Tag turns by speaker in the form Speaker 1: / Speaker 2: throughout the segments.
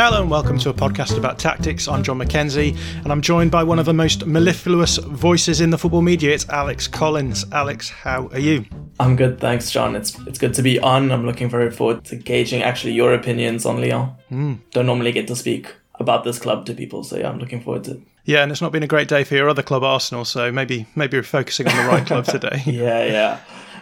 Speaker 1: Hello and welcome to a podcast about tactics. I'm John McKenzie and I'm joined by one of the most mellifluous voices in the football media. It's Alex Collings. Alex, how are you?
Speaker 2: I'm good, thanks, John. It's it's good to be on. I'm looking very forward to gauging actually your opinions on Lyon. Mm. Don't normally get to speak about this club to people, so yeah, I'm looking forward to it.
Speaker 1: Yeah, and it's not been a great day for your other club, Arsenal. So maybe maybe we're focusing on the right club today.
Speaker 2: yeah, yeah.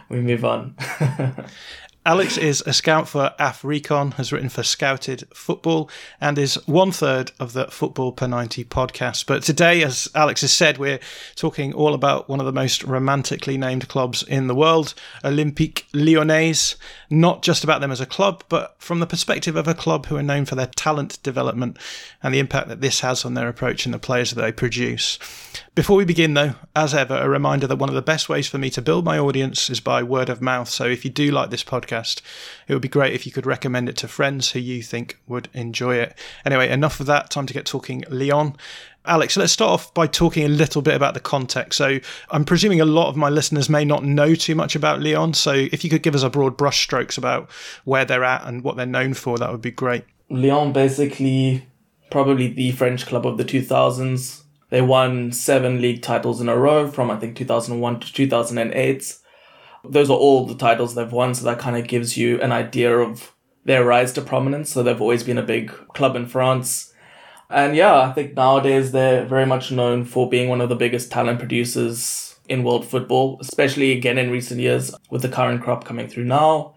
Speaker 2: We move on.
Speaker 1: Alex is a scout for AF Recon, has written for Scouted Football, and is one third of the Football Per 90 podcast. But today, as Alex has said, we're talking all about one of the most romantically named clubs in the world, Olympique Lyonnais. Not just about them as a club, but from the perspective of a club who are known for their talent development and the impact that this has on their approach and the players that they produce. Before we begin, though, as ever, a reminder that one of the best ways for me to build my audience is by word of mouth. So if you do like this podcast, it would be great if you could recommend it to friends who you think would enjoy it. Anyway, enough of that. Time to get talking Lyon. Alex, let's start off by talking a little bit about the context. So, I'm presuming a lot of my listeners may not know too much about Lyon. So, if you could give us a broad brushstrokes about where they're at and what they're known for, that would be great.
Speaker 2: Lyon, basically, probably the French club of the 2000s. They won seven league titles in a row from I think 2001 to 2008. Those are all the titles they've won, so that kind of gives you an idea of their rise to prominence. So they've always been a big club in France. And yeah, I think nowadays they're very much known for being one of the biggest talent producers in world football, especially again in recent years with the current crop coming through now.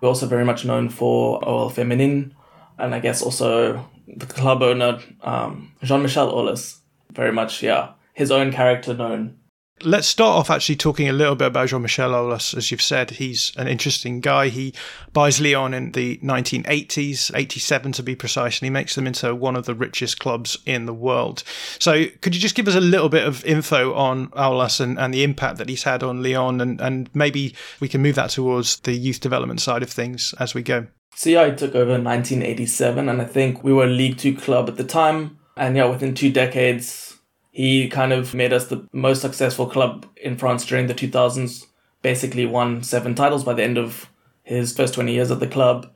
Speaker 2: We're also very much known for OL Feminin, and I guess also the club owner, um, Jean Michel Aulas very much, yeah, his own character known.
Speaker 1: Let's start off actually talking a little bit about Jean Michel Aulas. As you've said, he's an interesting guy. He buys Lyon in the 1980s, 87 to be precise, and he makes them into one of the richest clubs in the world. So, could you just give us a little bit of info on Aulas and, and the impact that he's had on Lyon, and, and maybe we can move that towards the youth development side of things as we go?
Speaker 2: So, yeah, he took over in 1987, and I think we were a League Two club at the time and yeah, within two decades, he kind of made us the most successful club in France during the 2000s. Basically, won seven titles by the end of his first 20 years at the club.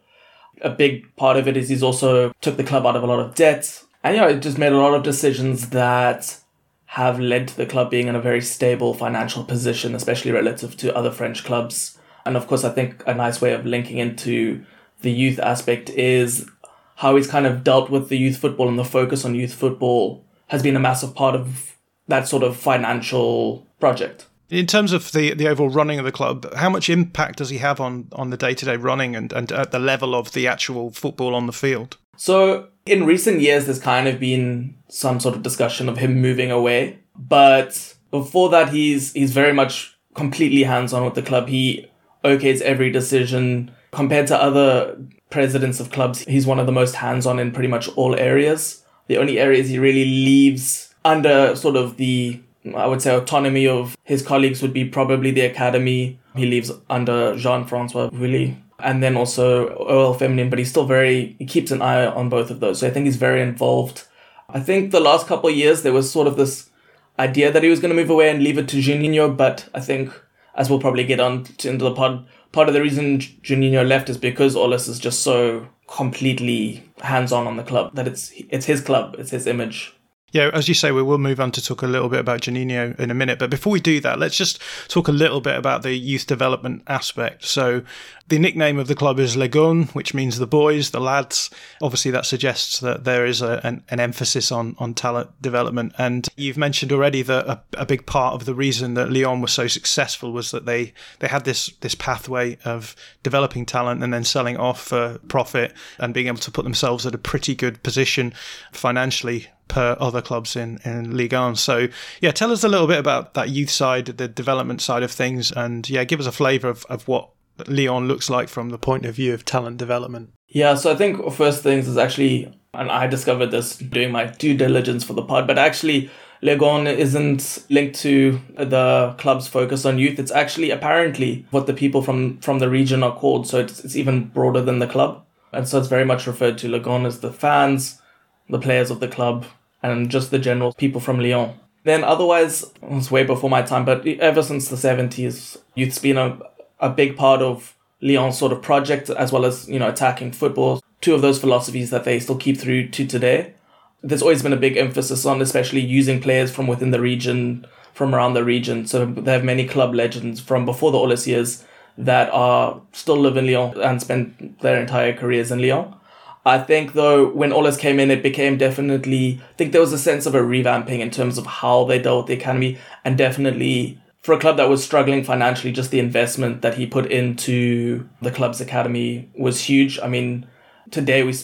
Speaker 2: A big part of it is he's also took the club out of a lot of debt. And yeah, it just made a lot of decisions that have led to the club being in a very stable financial position, especially relative to other French clubs. And of course, I think a nice way of linking into the youth aspect is how he's kind of dealt with the youth football and the focus on youth football has been a massive part of that sort of financial project.
Speaker 1: In terms of the, the overall running of the club, how much impact does he have on, on the day to day running and, and at the level of the actual football on the field?
Speaker 2: So, in recent years, there's kind of been some sort of discussion of him moving away. But before that, he's he's very much completely hands on with the club. He okays every decision compared to other presidents of clubs, he's one of the most hands on in pretty much all areas. The only areas he really leaves under sort of the, I would say, autonomy of his colleagues would be probably the academy. He leaves under Jean Francois Vulliez. And then also OL Feminin, but he's still very, he keeps an eye on both of those. So I think he's very involved. I think the last couple of years there was sort of this idea that he was going to move away and leave it to Juninho, but I think, as we'll probably get on to, into the pod, part of the reason Juninho left is because Aulas is just so completely hands on on the club that it's it's his club, it's his image.
Speaker 1: Yeah, as you say, we will move on to talk a little bit about Juninho in a minute. But before we do that, let's just talk a little bit about the youth development aspect. So, the nickname of the club is Les Gones, which means the boys, the lads. Obviously, that suggests that there is a, an, an, emphasis on, on talent development. And you've mentioned already that a, a, big part of the reason that Lyon was so successful was that they, they had this, this pathway of developing talent and then selling off for profit and being able to put themselves at a pretty good position financially per other clubs in, in Ligue 1. So, yeah, tell us a little bit about that youth side, the development side of things, and yeah, give us a flavour of, of what Lyon looks like from the point of view of talent development.
Speaker 2: Yeah, so I think first things is actually, and I discovered this doing my due diligence for the pod, but actually, Les Gones isn't linked to the club's focus on youth. It's actually apparently what the people from, from the region are called. So it's, it's even broader than the club. And so it's very much referred to Les Gones as the fans, the players of the club, and just the general people from Lyon. Then otherwise, it was way before my time, but ever since the 70s, youth's been a, a big part of Lyon's sort of project, as well as, you know, attacking football. two of those philosophies that they still keep through to today. There's always been a big emphasis on, especially using players from within the region, from around the region. So they have many club legends from before the Aulas years that are still live in Lyon and spend their entire careers in Lyon. I think though when Aulas came in, it became definitely. I think there was a sense of a revamping in terms of how they dealt with the academy, and definitely for a club that was struggling financially, just the investment that he put into the club's academy was huge. I mean, today we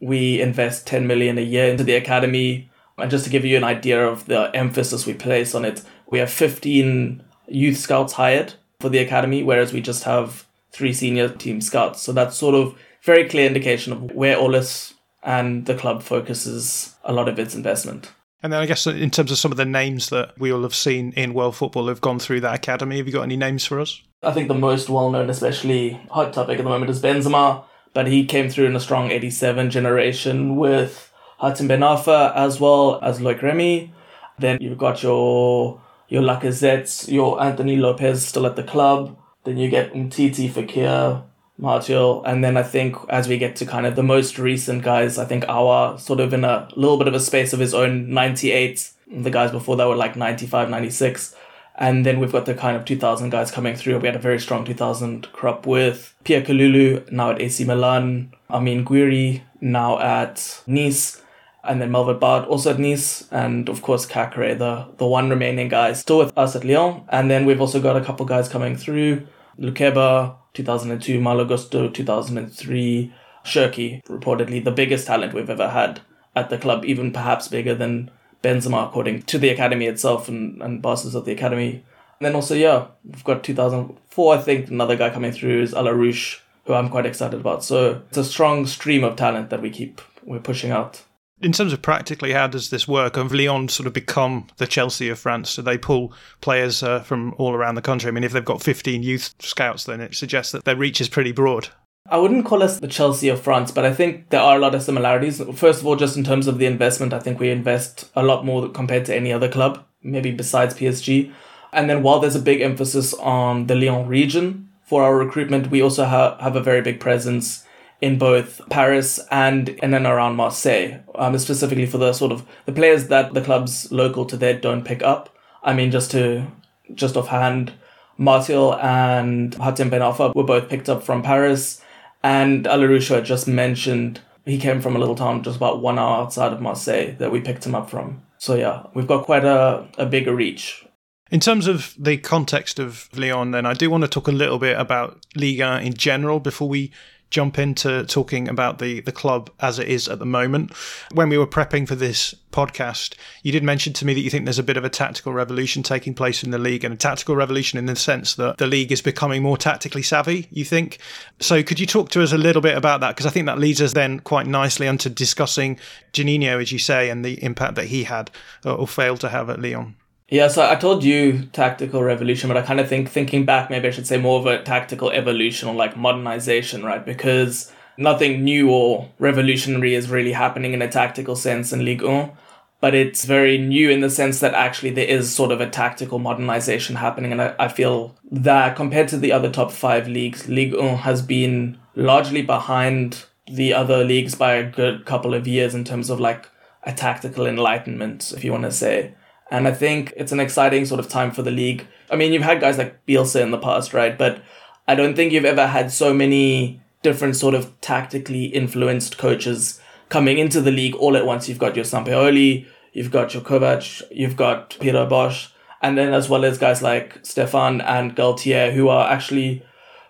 Speaker 2: we invest 10 million a year into the academy, and just to give you an idea of the emphasis we place on it, we have 15 youth scouts hired for the academy, whereas we just have three senior team scouts. So that's sort of very clear indication of where Aulas and the club focuses a lot of its investment.
Speaker 1: And then I guess in terms of some of the names that we all have seen in world football have gone through that academy, have you got any names for us?
Speaker 2: I think the most well known, especially hot topic at the moment, is Benzema, but he came through in a strong 87 generation with Hatem Ben Arfa as well as Loic Remy. Then you've got your your Lacazettes, your Anthony Lopes still at the club. Then you get Umtiti, Fekir, Martial, and then I think as we get to kind of the most recent guys, I think Aouar sort of in a little bit of a space of his own 98. The guys before that were like 95, 96. And then we've got the kind of 2000 guys coming through. We had a very strong 2000 crop with Pierre Kalulu, now at AC Milan, Amine Gouiri, now at Nice, and then Melvin Bard, also at Nice, and of course Caqueret, the, the one remaining guy, still with us at Lyon. And then we've also got a couple guys coming through. Lukeba, 2002, Malo Gusto, 2003, Cherki, reportedly the biggest talent we've ever had at the club, even perhaps bigger than Benzema, according to the academy itself and, and bosses of the academy. And then also, yeah, we've got 2004, I think, another guy coming through is Alarouche, who I'm quite excited about. So it's a strong stream of talent that we keep, we're pushing out
Speaker 1: in terms of practically, how does this work? Have Lyon sort of become the Chelsea of France? Do they pull players uh, from all around the country? I mean, if they've got 15 youth scouts, then it suggests that their reach is pretty broad.
Speaker 2: I wouldn't call us the Chelsea of France, but I think there are a lot of similarities. First of all, just in terms of the investment, I think we invest a lot more compared to any other club, maybe besides PSG. And then while there's a big emphasis on the Lyon region for our recruitment, we also ha- have a very big presence in both Paris and in and around Marseille, um, specifically for the sort of the players that the clubs local to there don't pick up. I mean, just to just offhand, Martial and Hatem Ben Arfa were both picked up from Paris, and Alarouche just mentioned he came from a little town just about one hour outside of Marseille that we picked him up from. So yeah, we've got quite a, a bigger reach.
Speaker 1: In terms of the context of Lyon, then I do want to talk a little bit about Liga in general before we jump into talking about the the club as it is at the moment. When we were prepping for this podcast, you did mention to me that you think there's a bit of a tactical revolution taking place in the league, and a tactical revolution in the sense that the league is becoming more tactically savvy. You think so? Could you talk to us a little bit about that? Because I think that leads us then quite nicely onto discussing Juninho, as you say, and the impact that he had or failed to have at Lyon.
Speaker 2: Yeah, so I told you tactical revolution, but I kind of think thinking back, maybe I should say more of a tactical evolution or like modernization, right? Because nothing new or revolutionary is really happening in a tactical sense in Ligue 1, but it's very new in the sense that actually there is sort of a tactical modernization happening. And I, I feel that compared to the other top five leagues, Ligue 1 has been largely behind the other leagues by a good couple of years in terms of like a tactical enlightenment, if you want to say. And I think it's an exciting sort of time for the league. I mean, you've had guys like Bielsa in the past, right? But I don't think you've ever had so many different sort of tactically influenced coaches coming into the league all at once. You've got your Sampaoli, you've got your Kovac, you've got Peter Bosz, and then as well as guys like Stefan and Galtier, who are actually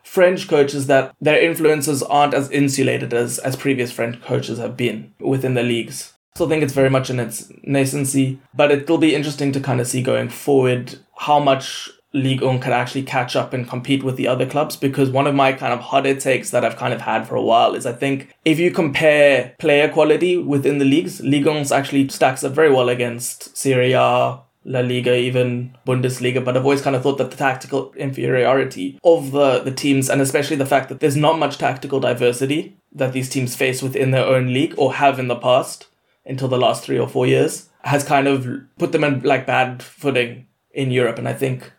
Speaker 2: French coaches that their influences aren't as insulated as, as previous French coaches have been within the leagues. Still think it's very much in its nascency, but it'll be interesting to kind of see going forward how much Ligue 1 can actually catch up and compete with the other clubs because one of my kind of hotter takes that I've kind of had for a while is I think if you compare player quality within the leagues, Ligue 1 actually stacks up very well against Serie A, La Liga, even Bundesliga, but I've always kind of thought that the tactical inferiority of the, the teams, and especially the fact that there's not much tactical diversity that these teams face within their own league or have in the past, until the last three or four years has kind of put them in like bad footing in Europe. And I think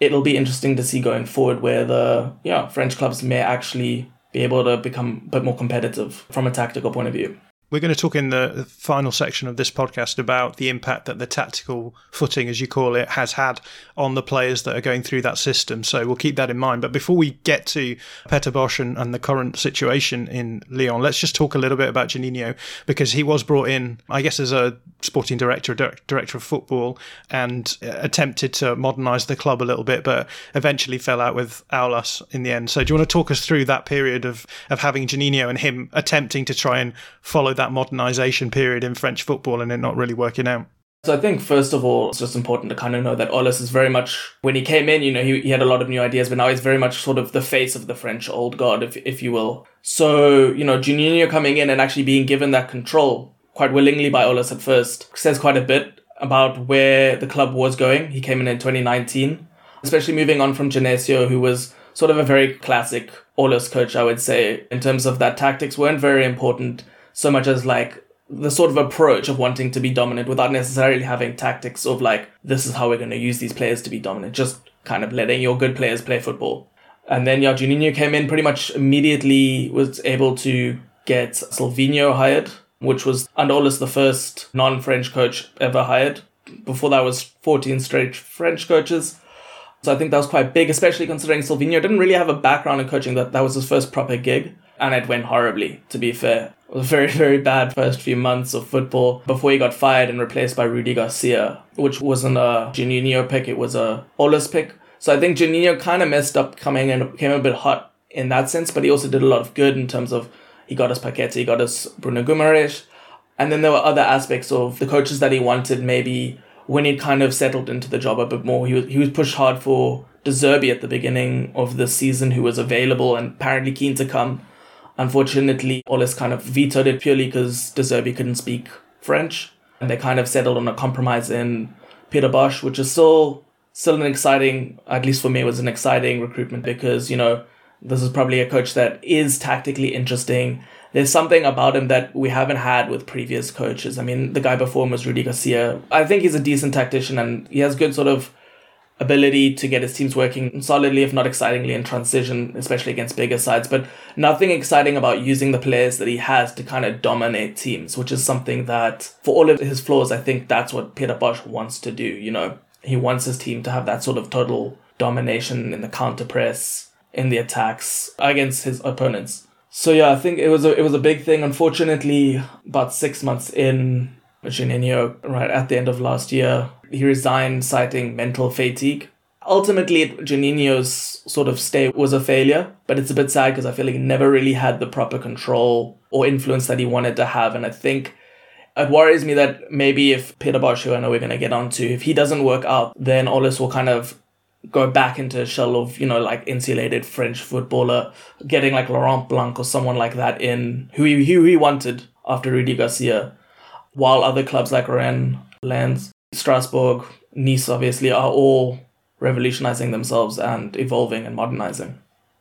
Speaker 2: it'll be interesting to see going forward where the yeah French clubs may actually be able to become a bit more competitive from a tactical point of view.
Speaker 1: We're going to talk in the final section of this podcast about the impact that the tactical footing, as you call it, has had on the players that are going through that system. So we'll keep that in mind. But before we get to Peter Bosz and, and the current situation in Lyon, let's just talk a little bit about Juninho because he was brought in, I guess, as a sporting director, director of football, and uh, attempted to modernise the club a little bit, but eventually fell out with Aulas in the end. So do you want to talk us through that period of, of having Juninho and him attempting to try and follow that modernization period in French football and it not really working out?
Speaker 2: So I think first of all, it's just important to kind of know that Aulas is very much when he came in, you know, he, he had a lot of new ideas, but now he's very much sort of the face of the French old guard, if if you will. So, you know, Juninho coming in and actually being given that control quite willingly by Aulas at first says quite a bit about where the club was going. He came in in 2019, especially moving on from Genesio, who was sort of a very classic Aulas coach, I would say, in terms of that tactics weren't very important so much as like the sort of approach of wanting to be dominant without necessarily having tactics of like this is how we're going to use these players to be dominant. Just kind of letting your good players play football. And then yeah Juninho came in pretty much immediately was able to get Sylvinho hired which was and Aulas the first non-French coach ever hired. Before that was 14 straight French coaches so I think that was quite big especially considering Sylvinho didn't really have a background in coaching that that was his first proper gig and it went horribly to be fair it was a very, very bad first few months of football before he got fired and replaced by Rudy Garcia, which wasn't a Juninho pick, it was a Aulas pick. So I think Juninho kind of messed up coming and came a bit hot in that sense, but he also did a lot of good in terms of he got us Paqueta, he got us Bruno Guimaraes. And then there were other aspects of the coaches that he wanted, maybe when he kind of settled into the job a bit more. He was, he was pushed hard for De Zerbi at the beginning of the season, who was available and apparently keen to come. Unfortunately, Aulas kind of vetoed it purely because De Zerbi couldn't speak French. And they kind of settled on a compromise in Peter Bosz, which is still still an exciting, at least for me, was an exciting recruitment because, you know, this is probably a coach that is tactically interesting. There's something about him that we haven't had with previous coaches. I mean, the guy before him was Rudy Garcia. I think he's a decent tactician and he has good sort of ability to get his teams working solidly, if not excitingly, in transition, especially against bigger sides. But nothing exciting about using the players that he has to kind of dominate teams, which is something that, for all of his flaws, I think that's what Peter Bosz wants to do. You know, he wants his team to have that sort of total domination in the counter press, in the attacks against his opponents. So yeah, I think it was a it was a big thing. Unfortunately, about six months in, Juninho, right at the end of last year, he resigned citing mental fatigue. Ultimately, Juninho's sort of stay was a failure, but it's a bit sad because I feel like he never really had the proper control or influence that he wanted to have. And I think it worries me that maybe if Peter Bosz, who I know we're going to get onto, if he doesn't work out, then Aulas will kind of go back into a shell of, you know, like insulated French footballer, getting like Laurent Blanc or someone like that in, who he, who he wanted after Rudy Garcia, while other clubs like Rennes, Lens, Strasbourg, Nice, obviously, are all revolutionizing themselves and evolving and modernizing.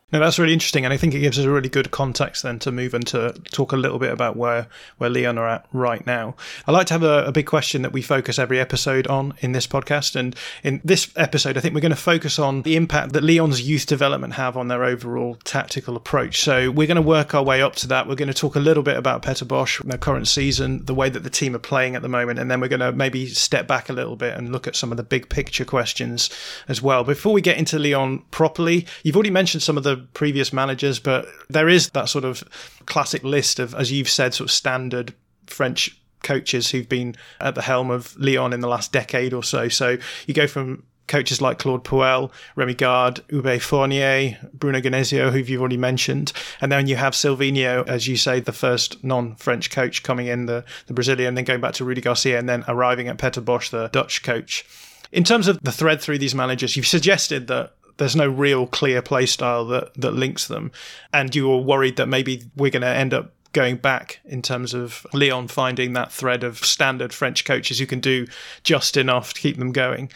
Speaker 1: No, that's really interesting, and I think it gives us a really good context then to move and to talk a little bit about where where Lyon are at right now. I like to have a, a, big question that we focus every episode on in this podcast, and in this episode, I think we're going to focus on the impact that Lyon's youth development have on their overall tactical approach. So we're going to work our way up to that. We're going to talk a little bit about Peter Bosz, their current season, the way that the team are playing at the moment, and then we're going to maybe step back a little bit and look at some of the big picture questions as well. Before we get into Lyon properly, you've already mentioned some of the previous managers, but there is that sort of classic list of, as you've said, sort of standard French coaches who've been at the helm of Lyon in the last decade or so. So you go from coaches like Claude Puel, Remy Garde, Hubert Fournier, Bruno Genesio, who you've already mentioned. And then you have Sylvinho, as you say, the first non-French coach coming in, the, the Brazilian, then going back to Rudy Garcia and then arriving at Peter Bosz, the Dutch coach. In terms of the thread through these managers, you've suggested that there's no real clear play style that that links them, and you were worried that maybe we're going to end up going back in terms of Lyon finding that thread of standard French coaches who can do just enough to keep them going.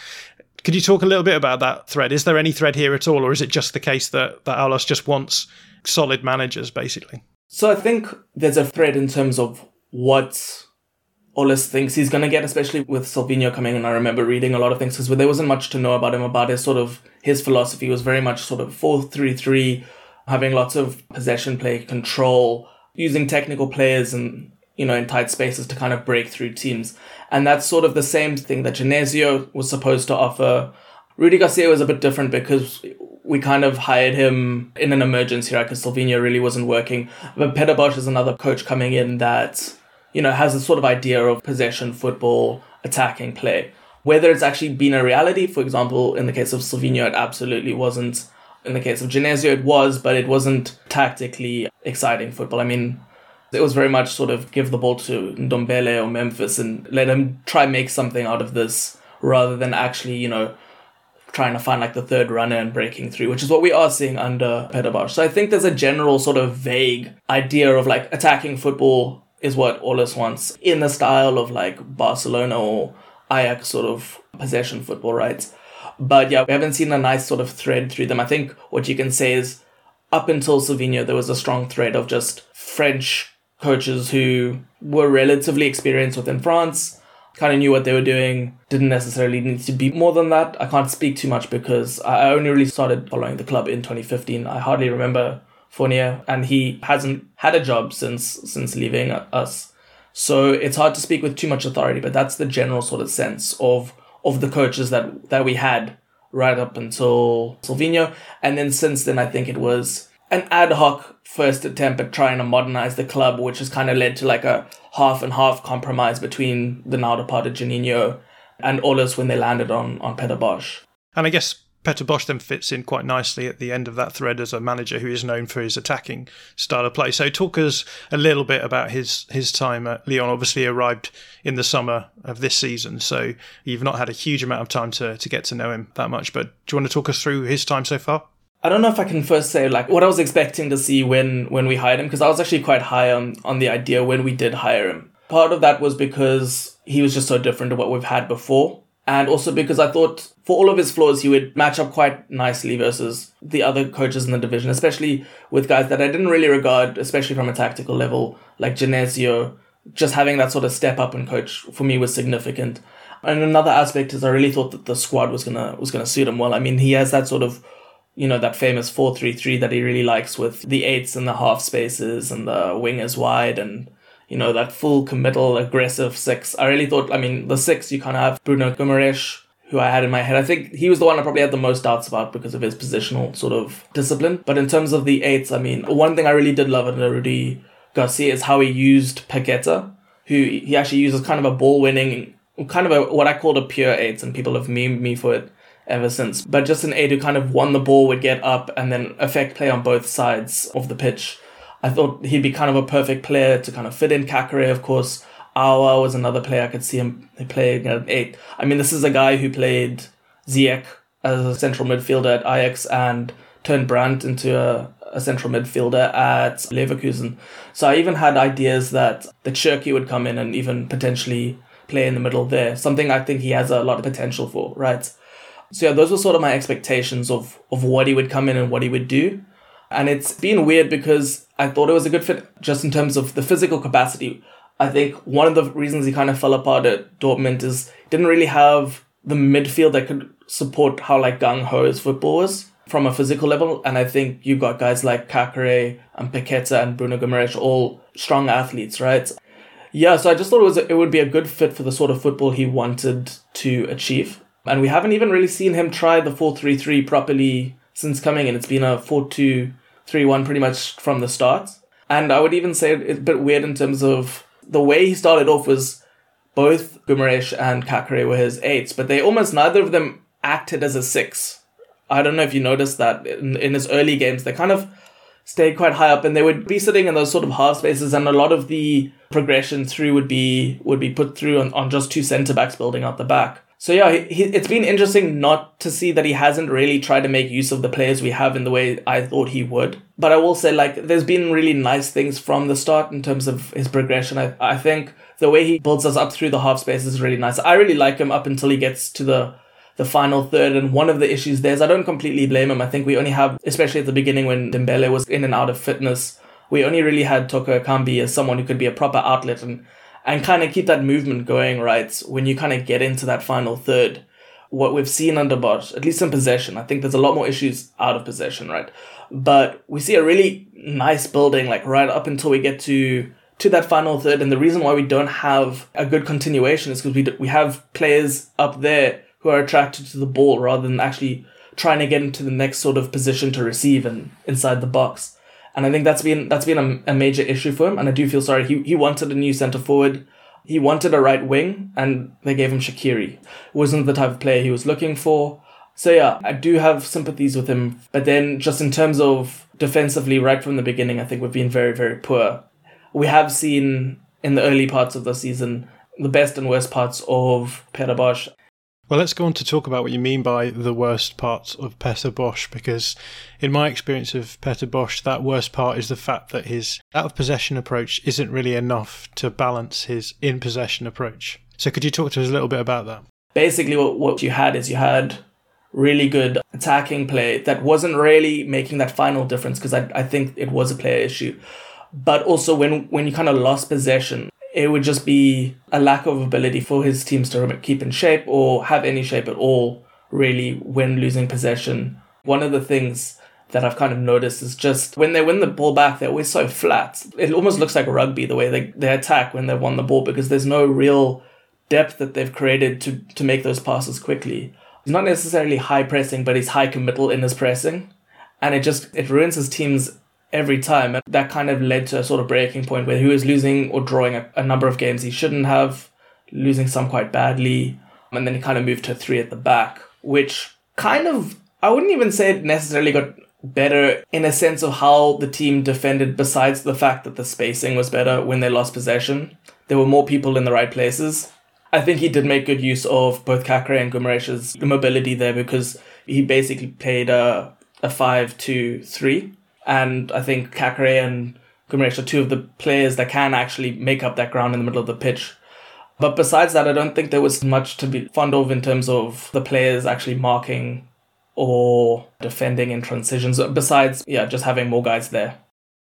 Speaker 1: Could you talk a little bit about that thread? Is there any thread here at all, or is it just the case that that Aulas just wants solid managers, basically?
Speaker 2: So I think there's a thread in terms of what Aulas thinks he's going to get, especially with Silvinho coming in. I remember reading a lot of things because there wasn't much to know about him, about his sort of, his philosophy was very much sort of 4 3 3, having lots of possession play, control, using technical players and you know in tight spaces to kind of break through teams. And that's sort of the same thing that Genesio was supposed to offer. Rudy Garcia was a bit different because we kind of hired him in an emergency, right? Because Sylvinho really wasn't working. But Peter Bosz is another coach coming in that, you know, has a sort of idea of possession football, attacking play. Whether it's actually been a reality, for example, in the case of Sylvinho, it absolutely wasn't. In the case of Genesio, it was, but it wasn't tactically exciting football. I mean, it was very much sort of give the ball to Ndombele or Memphis and let him try make something out of this rather than actually, you know, trying to find like the third runner and breaking through, which is what we are seeing under Peter. So I think there's a general sort of vague idea of like attacking football is what Aulas wants in the style of like Barcelona or Ajax sort of possession football, right? But yeah, we haven't seen a nice sort of thread through them. I think what you can say is up until Sylvinho, there was a strong thread of just French coaches who were relatively experienced within France, kind of knew what they were doing, didn't necessarily need to be more than that. I can't speak too much because I only really started following the club in 2015. I hardly remember Fournier, and he hasn't had a job since since leaving us. So it's hard to speak with too much authority, but that's the general sort of sense of of the coaches that that we had right up until Sylvinho, and then since then I think it was an ad hoc first attempt at trying to modernize the club, which has kind of led to like a half and half compromise between the now departed Juninho and Aulas when they landed on on Peter Bosz.
Speaker 1: And I guess Peter Bosz then fits in quite nicely at the end of that thread as a manager who is known for his attacking style of play. So talk us a little bit about his his time at Lyon. Obviously arrived in the summer of this season, so you've not had a huge amount of time to, to get to know him that much. But do you want to talk us through his time so far?
Speaker 2: I don't know if I can first say like what I was expecting to see when when we hired him because I was actually quite high on on the idea when we did hire him. Part of that was because he was just so different to what we've had before and also because I thought for all of his flaws, he would match up quite nicely versus the other coaches in the division, especially with guys that I didn't really regard, especially from a tactical level, like Genesio. Just having that sort of step up and coach for me was significant. And another aspect is I really thought that the squad was gonna was gonna suit him well. I mean, he has that sort of you know that famous four three three that he really likes with the eights and the half spaces and the wingers wide and you know, that full committal, aggressive six. I really thought, I mean, the six, you kind of have Bruno Guimaraes, who I had in my head. I think he was the one I probably had the most doubts about because of his positional sort of discipline. But in terms of the eights, I mean, one thing I really did love under Rudy Garcia is how he used Paqueta, who he actually uses kind of a ball winning, kind of a, what I called a pure eight, and people have memed me for it ever since. But just an eight who kind of won the ball, would get up and then affect play on both sides of the pitch. I thought he'd be kind of a perfect player to kind of fit in. Caqueret, of course. Aouar was another player I could see him playing at eight. I mean, this is a guy who played Ziyech as a central midfielder at Ajax and turned Brandt into a, a central midfielder at Leverkusen. So I even had ideas that the Cherki would come in and even potentially play in the middle there. Something I think he has a lot of potential for, right? So yeah, those were sort of my expectations of of what he would come in and what he would do. And it's been weird because I thought it was a good fit just in terms of the physical capacity. I think one of the reasons he kind of fell apart at Dortmund is didn't really have the midfield that could support how like gung ho his football was from a physical level. And I think you've got guys like Caqueret and Paqueta and Bruno Gomes, all strong athletes, right? Yeah, so I just thought it was it would be a good fit for the sort of football he wanted to achieve. And we haven't even really seen him try the 4-3-3 properly since coming in. It's been a 4-2 3 1 pretty much from the start. And I would even say it's a bit weird in terms of the way he started off was both Guimaraes and Caqueret were his eights, but they almost neither of them acted as a six. I don't know if you noticed that in, in his early games, they kind of stayed quite high up and they would be sitting in those sort of half spaces and a lot of the progression through would be would be put through on, on just two centre backs building out the back. So yeah, he, it's been interesting not to see that he hasn't really tried to make use of the players we have in the way I thought he would. But I will say, like, there's been really nice things from the start in terms of his progression. I, I think the way he builds us up through the half space is really nice. I really like him up until he gets to the the final third. And one of the issues there is I don't completely blame him. I think we only have, especially at the beginning when Dembele was in and out of fitness, we only really had Toko Ekambi as someone who could be a proper outlet and and kind of keep that movement going, right? When you kind of get into that final third. what we've seen under Bosz, at least in possession. I think there's a lot more issues out of possession, right? But we see a really nice building, like right up until we get to to that final third. And the reason why we don't have a good continuation is because we we have players up there who are attracted to the ball rather than actually trying to get into the next sort of position to receive and inside the box. And I think that's been that's been a, a major issue for him. And I do feel sorry. He he wanted a new centre forward. He wanted a right wing, and they gave him Shaqiri. Wasn't the type of player he was looking for. So yeah, I do have sympathies with him. But then just in terms of defensively, right from the beginning, I think we've been very, very poor. We have seen in the early parts of the season the best and worst parts of Peter Bosz.
Speaker 1: Well, let's go on to talk about what you mean by the worst parts of Peter Bosz, because in my experience of Peter Bosz, that worst part is the fact that his out of possession approach isn't really enough to balance his in possession approach. So, could you talk to us a little bit about that?
Speaker 2: Basically, what, what you had is you had really good attacking play that wasn't really making that final difference because I, I think it was a player issue. But also, when, when you kind of lost possession, it would just be a lack of ability for his teams to keep in shape or have any shape at all, really, when losing possession. One of the things that I've kind of noticed is just when they win the ball back, they're always so flat. It almost looks like rugby the way they, they attack when they've won the ball because there's no real depth that they've created to, to make those passes quickly. He's not necessarily high pressing, but he's high committal in his pressing. And it just it ruins his team's every time. And that kind of led to a sort of breaking point where he was losing or drawing a, a number of games he shouldn't have, losing some quite badly. And then he kind of moved to three at the back, which kind of, I wouldn't even say it necessarily got better in a sense of how the team defended, besides the fact that the spacing was better when they lost possession. There were more people in the right places. I think he did make good use of both Caqueret and Guimarães' mobility there because he basically played a, a 5 2 3 and I think Caqueret and Guimarães are two of the players that can actually make up that ground in the middle of the pitch. But besides that, I don't think there was much to be fond of in terms of the players actually marking or defending in transitions, besides, yeah, just having more guys there.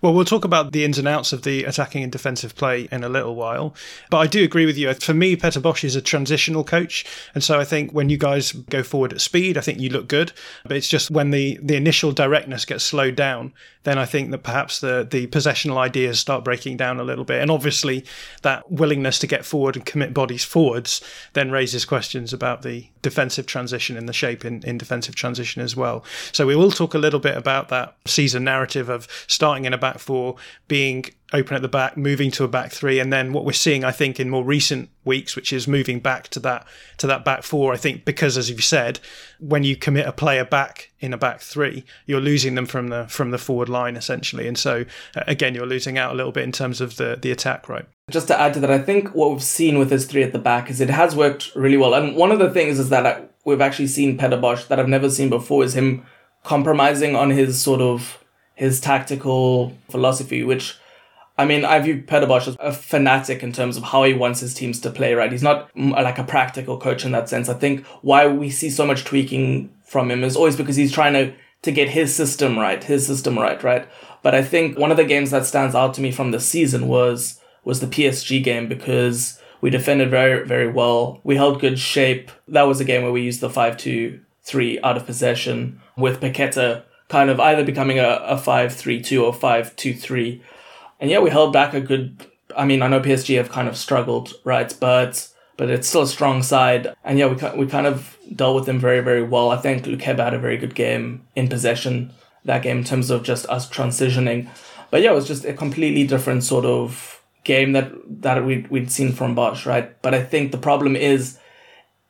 Speaker 1: Well, we'll talk about the ins and outs of the attacking and defensive play in a little while. But I do agree with you. For me, Peter Bosz is a transitional coach. And so I think when you guys go forward at speed, I think you look good. But it's just when the, the initial directness gets slowed down, then I think that perhaps the, the possessional ideas start breaking down a little bit. And obviously, that willingness to get forward and commit bodies forwards then raises questions about the defensive transition and the shape in, in defensive transition as well. So we will talk a little bit about that season narrative of starting in a four, being open at the back, moving to a back three, and then what we're seeing, I think, in more recent weeks, which is moving back to that to that back four. I think because, as you've said, when you commit a player back in a back three, you're losing them from the from the forward line essentially, and so uh, again, you're losing out a little bit in terms of the the attack, right?
Speaker 2: Just to add to that, I think what we've seen with this three at the back is it has worked really well, and one of the things is that we've actually seen Peter Bosz that I've never seen before is him compromising on his sort of his tactical philosophy, which I mean, I view Peter Bosz as a fanatic in terms of how he wants his teams to play, right? He's not mm, like a practical coach in that sense. I think why we see so much tweaking from him is always because he's trying to, to get his system right, his system right, right? But I think one of the games that stands out to me from the season was, was the PSG game because we defended very, very well. We held good shape. That was a game where we used the 5 2 3 out of possession with Paqueta kind of either becoming a, a 5 3 2 or 5 2 3 and yeah, we held back a good. I mean, I know PSG have kind of struggled, right? But but it's still a strong side. And yeah, we we kind of dealt with them very very well. I think Lukeba had a very good game in possession that game in terms of just us transitioning. But yeah, it was just a completely different sort of game that that we we'd seen from Bosz, right? But I think the problem is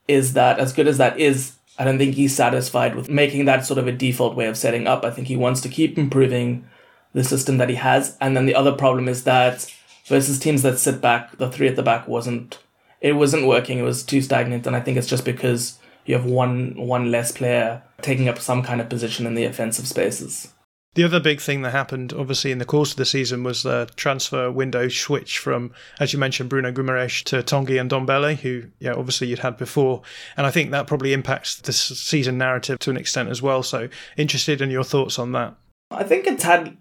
Speaker 2: is that as good as that is, I don't think he's satisfied with making that sort of a default way of setting up. I think he wants to keep improving the system that he has. And then the other problem is that versus teams that sit back, the three at the back wasn't it wasn't working. It was too stagnant, and I think it's just because you have one one less player taking up some kind of position in the offensive spaces.
Speaker 1: The other big thing that happened, obviously, in the course of the season was the transfer window switch from, as you mentioned, Bruno Guimarães to Tanguy and Ndombele, who, yeah, obviously you'd had before. And I think that probably impacts the season narrative to an extent as well. So, interested in your thoughts on that.
Speaker 2: I think it's had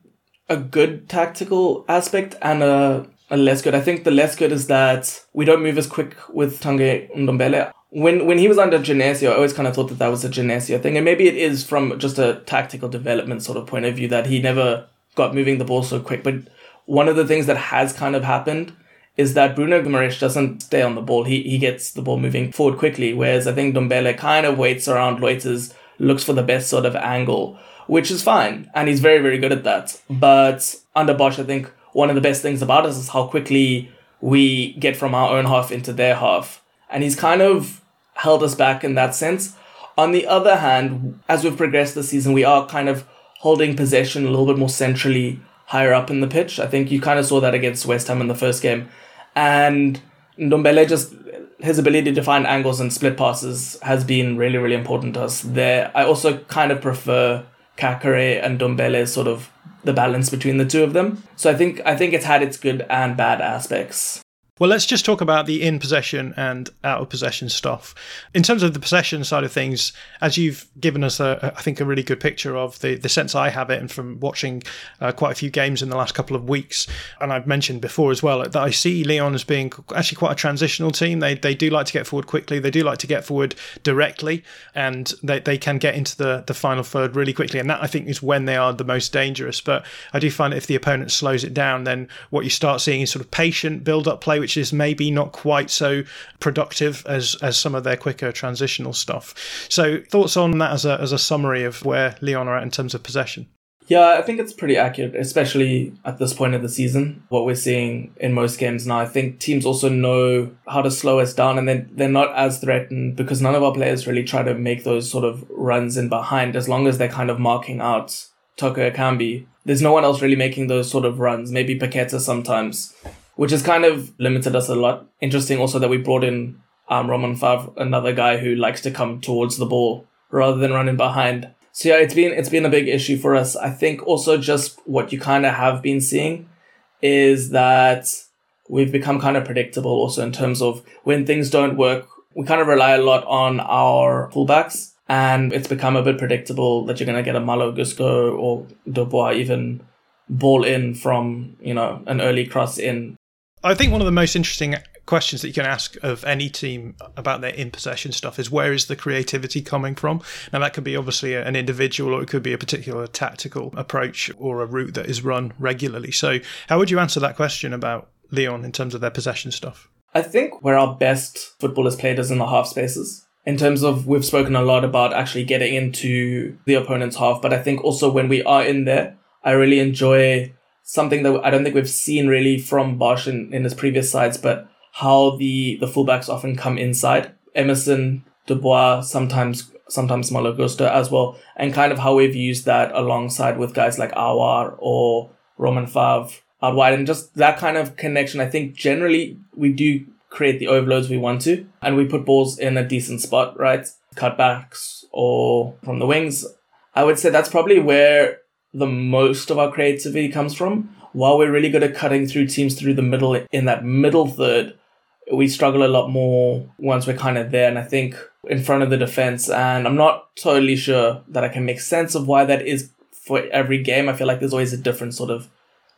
Speaker 2: a good tactical aspect and a, a less good. I think the less good is that we don't move as quick with Tanguy and Ndombele. When when he was under Genesio, I always kind of thought that that was a Genesio thing, and maybe it is from just a tactical development sort of point of view that he never got moving the ball so quick. But one of the things that has kind of happened is that Bruno Guimaraes doesn't stay on the ball. He he gets the ball moving forward quickly, whereas I think Ndombele kind of waits around, loiters, looks for the best sort of angle, which is fine, and he's very very good at that. But under Bosz, I think one of the best things about us is how quickly we get from our own half into their half, and he's kind of held us back in that sense. On the other hand, as we've progressed this season, we are kind of holding possession a little bit more centrally higher up in the pitch. I think you kind of saw that against West Ham in the first game. And Ndombele just his ability to find angles and split passes has been really, really important to us there. I also kind of prefer Caqueret and Ndombele sort of the balance between the two of them. So I think I think it's had its good and bad aspects.
Speaker 1: Well, let's just talk about the in possession and out of possession stuff. In terms of the possession side of things, as you've given us, a, I think, a really good picture of the, the sense I have it, and from watching uh, quite a few games in the last couple of weeks, and I've mentioned before as well that I see Lyon as being actually quite a transitional team. They they do like to get forward quickly. They do like to get forward directly, and they, they can get into the, the final third really quickly. And that I think is when they are the most dangerous. But I do find if the opponent slows it down, then what you start seeing is sort of patient build up play, which which is maybe not quite so productive as as some of their quicker transitional stuff. So thoughts on that as a as a summary of where Lyon are at in terms of possession.
Speaker 2: Yeah, I think it's pretty accurate, especially at this point of the season. What we're seeing in most games now, I think teams also know how to slow us down, and then they're not as threatened because none of our players really try to make those sort of runs in behind. As long as they're kind of marking out Toko Ekambi, there's no one else really making those sort of runs. Maybe Paqueta sometimes, which has kind of limited us a lot. Interesting also that we brought in um, Romain Faivre, another guy who likes to come towards the ball rather than running behind. So yeah, it's been it's been a big issue for us. I think also just what you kind of have been seeing is that we've become kind of predictable also in terms of when things don't work, we kind of rely a lot on our fullbacks and it's become a bit predictable that you're going to get a Malo Gusto or Dubois even ball in from, you know, an early cross in
Speaker 1: I think one of the most interesting questions that you can ask of any team about their in possession stuff is where is the creativity coming from? Now, that could be obviously an individual or it could be a particular tactical approach or a route that is run regularly. So, how would you answer that question about Lyon in terms of their possession stuff?
Speaker 2: I think where our best football is played is in the half spaces. In terms of, we've spoken a lot about actually getting into the opponent's half, but I think also when we are in there, I really enjoy something that I don't think we've seen really from Bosz in, in his previous sides, but how the, the fullbacks often come inside. Emerson, Dubois, sometimes sometimes Malo Gusto as well, and kind of how we've used that alongside with guys like Aouar or Romain Faivre out wide, and just that kind of connection. I think generally we do create the overloads we want to, and we put balls in a decent spot, right? Cutbacks or from the wings. I would say that's probably where the most of our creativity comes from. While we're really good at cutting through teams through the middle in that middle third, we struggle a lot more once we're kind of there. And I think in front of the defense, and I'm not totally sure that I can make sense of why that is for every game. I feel like there's always a different sort of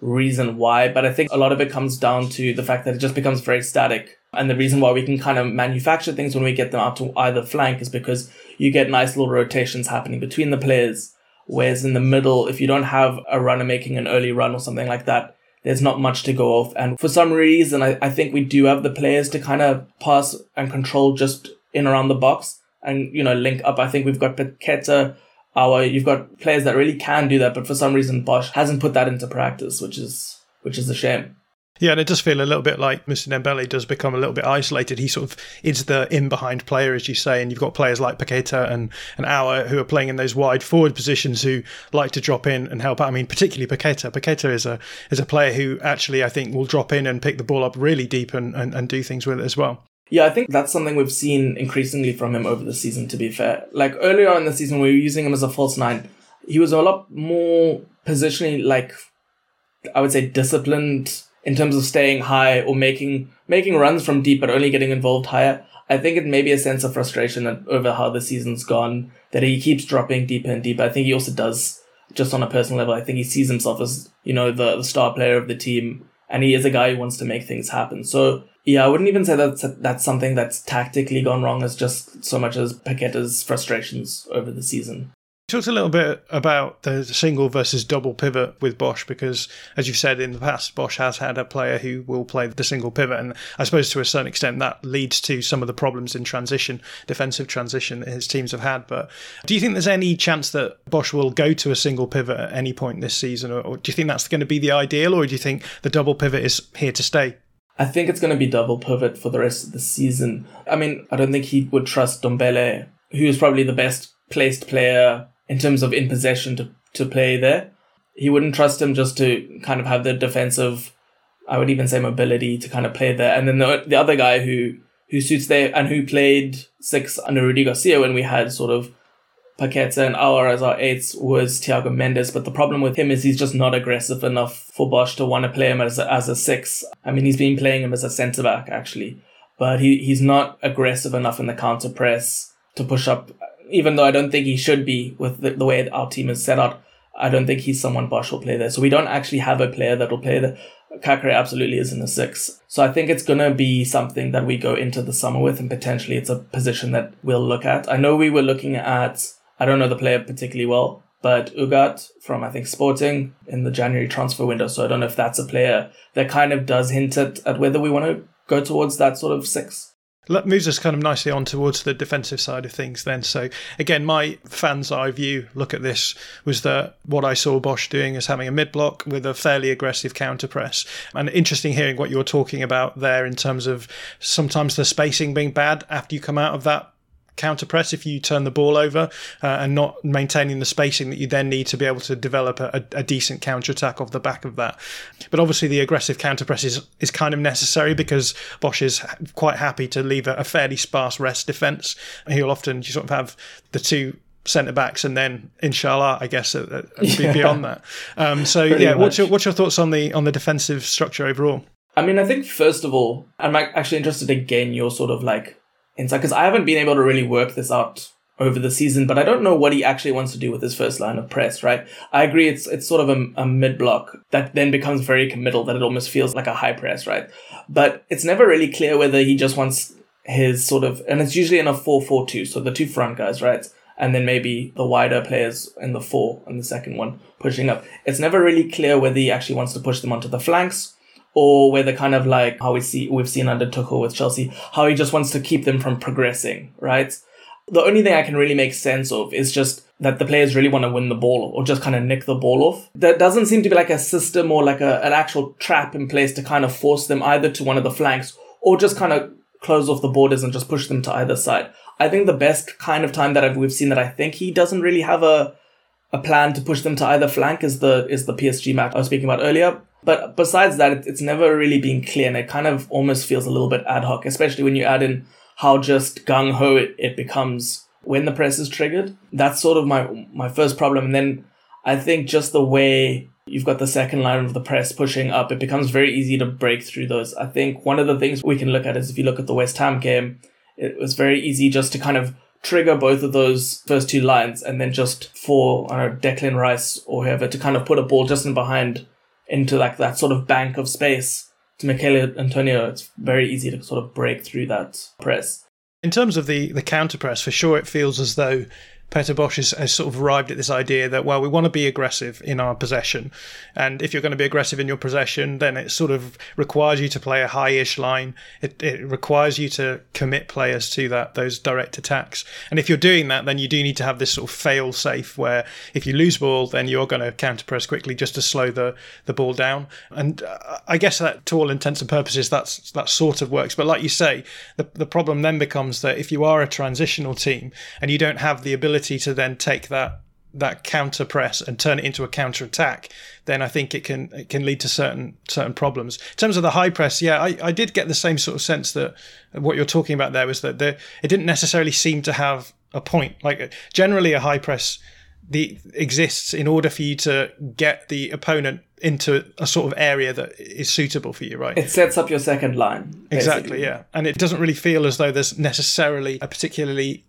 Speaker 2: reason why, but I think a lot of it comes down to the fact that it just becomes very static. And the reason why we can kind of manufacture things when we get them out to either flank is because you get nice little rotations happening between the players Whereas in the middle, if you don't have a runner making an early run or something like that, there's not much to go off. And for some reason, I, I think we do have the players to kind of pass and control just in around the box and, you know, link up. I think we've got Paqueta, Aouar, you've got players that really can do that, but for some reason, Bosz hasn't put that into practice, which is, which is a shame.
Speaker 1: Yeah, and it does feel a little bit like Moussa Dembele does become a little bit isolated. He sort of is the in behind player, as you say, and you've got players like Paqueta and, and Aouar who are playing in those wide forward positions who like to drop in and help out. I mean, particularly Paqueta. Paqueta is a is a player who actually I think will drop in and pick the ball up really deep and, and, and do things with it as well.
Speaker 2: Yeah, I think that's something we've seen increasingly from him over the season, to be fair. Like earlier in the season, we were using him as a false nine. He was a lot more positionally, like, I would say, disciplined in terms of staying high or making making runs from deep but only getting involved higher. I think it may be a sense of frustration over how the season's gone that he keeps dropping deeper and deeper. I think he also does just on a personal level. I think he sees himself as you know the, the star player of the team, and he is a guy who wants to make things happen. So Yeah, I wouldn't even say that's that's something that's tactically gone wrong as just so much as Paqueta's frustrations over the season
Speaker 1: talked a little bit about the single versus double pivot with Bosz, because, as you've said in the past, Bosz has had a player who will play the single pivot, and I suppose to a certain extent that leads to some of the problems in transition, defensive transition that his teams have had. But do you think there's any chance that Bosz will go to a single pivot at any point this season, or, or do you think that's going to be the ideal, or do you think the double pivot is here to stay?
Speaker 2: I think it's going to be double pivot for the rest of the season. I mean, I don't think he would trust Ndombele, who is probably the best placed player in terms of in possession to, to play there. He wouldn't trust him just to kind of have the defensive, I would even say mobility to kind of play there. And then the, the other guy who, who suits there and who played six under Rudy Garcia when we had sort of Paqueta and Aouar as our eights was Thiago Mendes. But the problem with him is he's just not aggressive enough for Bosz to want to play him as a, as a six. I mean, he's been playing him as a centre back actually, but he, he's not aggressive enough in the counter press to push up even though I don't think he should be with the, the way our team is set up, I don't think he's someone Bosz will play there. So we don't actually have a player that will play there. Caqueret absolutely is in the six. So I think it's going to be something that we go into the summer with, and potentially it's a position that we'll look at. I know we were looking at, I don't know the player particularly well, but Ugarte from, I think, Sporting in the January transfer window. So I don't know if that's a player that kind of does hint at, at whether we want to go towards that sort of six.
Speaker 1: That moves us kind of nicely on towards the defensive side of things then. So again, my fans' eye view look at this was that what I saw Bosz doing is having a mid block with a fairly aggressive counter press. And interesting hearing what you're talking about there in terms of sometimes the spacing being bad after you come out of that counter press if you turn the ball over uh, and not maintaining the spacing that you then need to be able to develop a, a decent counter attack off the back of that. But obviously, the aggressive counter press is, is kind of necessary because Bosz is quite happy to leave a, a fairly sparse rest defence. He'll often just sort of have the two centre backs and then inshallah I guess uh, uh yeah. beyond that um, so Pretty yeah much. what's your what's your thoughts on the on the defensive structure overall
Speaker 2: I mean I think first of all I'm actually interested again gain your sort of like insight because I haven't been able to really work this out over the season, but I don't know what he actually wants to do with his first line of press, right? I agree it's it's sort of a, a mid block that then becomes very committal that it almost feels like a high press, right? But it's never really clear whether he just wants his sort of and it's usually in a 4-4-2, so the two front guys, right? And then maybe the wider players in the four and the second one pushing up. It's never really clear whether he actually wants to push them onto the flanks or whether kind of like how we see we've seen under Tuchel with Chelsea, how he just wants to keep them from progressing, right? The only thing I can really make sense of is just that the players really want to win the ball or just kind of nick the ball off. There doesn't seem to be like a system or like a, an actual trap in place to kind of force them either to one of the flanks or just kind of close off the borders and just push them to either side. I think the best kind of time that I've, we've seen that I think he doesn't really have a a plan to push them to either flank is the is the PSG match I was speaking about earlier. But besides that, it's never really been clear, and it kind of almost feels a little bit ad hoc, especially when you add in how just gung ho it, it becomes when the press is triggered. That's sort of my my first problem, and then I think just the way you've got the second line of the press pushing up, it becomes very easy to break through those. I think one of the things we can look at is if you look at the West Ham game, it was very easy just to kind of trigger both of those first two lines and then just for I don't know, Declan Rice or whoever to kind of put a ball just in behind into like that sort of bank of space to Michail Antonio, it's very easy to sort of break through that press.
Speaker 1: In terms of the the counter press, for sure, it feels as though Peter Bosz has, has, sort of arrived at this idea that, well, we want to be aggressive in our possession. And if you're going to be aggressive in your possession, then it sort of requires you to play a high ish line. It, it requires you to commit players to that, those direct attacks. And if you're doing that, then you do need to have this sort of fail safe where if you lose ball, then you're going to counter press quickly just to slow the, the ball down. And uh, I guess that to all intents and purposes, that's, that sort of works. But like you say, the, the problem then becomes that if you are a transitional team and you don't have the ability ability to then take that that counter press and turn it into a counter attack, then I think it can it can lead to certain certain problems. In terms of the high press, yeah, I, I did get the same sort of sense that what you're talking about there was that there, it didn't necessarily seem to have a point. Like generally, a high press the exists in order for you to get the opponent into a sort of area that is suitable for you, right?
Speaker 2: It sets up your second line.
Speaker 1: Basically. Exactly, yeah. And it doesn't really feel as though there's necessarily a particularly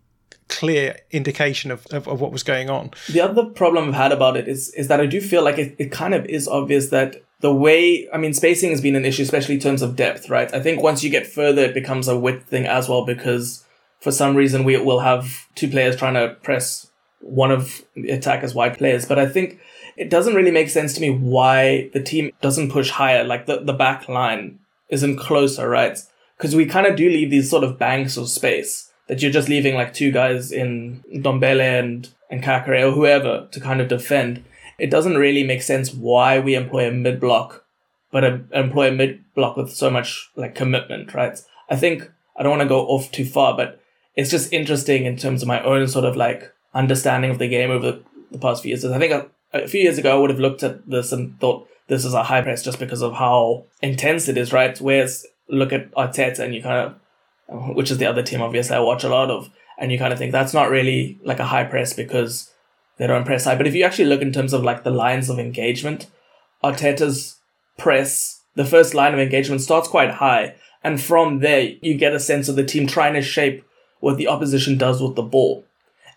Speaker 1: clear indication of, of, of, what was going on.
Speaker 2: The other problem I've had about it is is that I do feel like it, it kind of is obvious that the way, I mean, spacing has been an issue, especially in terms of depth, right? I think once you get further, it becomes a width thing as well because for some reason we will have two players trying to press one of the attackers wide players. But I think it doesn't really make sense to me why the team doesn't push higher. Like the, the back line isn't closer, right? Because we kind of do leave these sort of banks of space that you're just leaving like two guys in Ndombele and, and Caqueret or whoever to kind of defend. It doesn't really make sense why we employ a mid block, but a, employ a mid block with so much like commitment, right? I think I don't want to go off too far, but it's just interesting in terms of my own sort of like understanding of the game over the, the past few years. I think a, a few years ago I would have looked at this and thought this is a high press just because of how intense it is, right? Whereas look at Arteta and you kind of, which is the other team obviously I watch a lot of, and you kind of think that's not really like a high press because they don't press high. But if you actually look in terms of like the lines of engagement, Arteta's press, the first line of engagement starts quite high. And from there, you get a sense of the team trying to shape what the opposition does with the ball.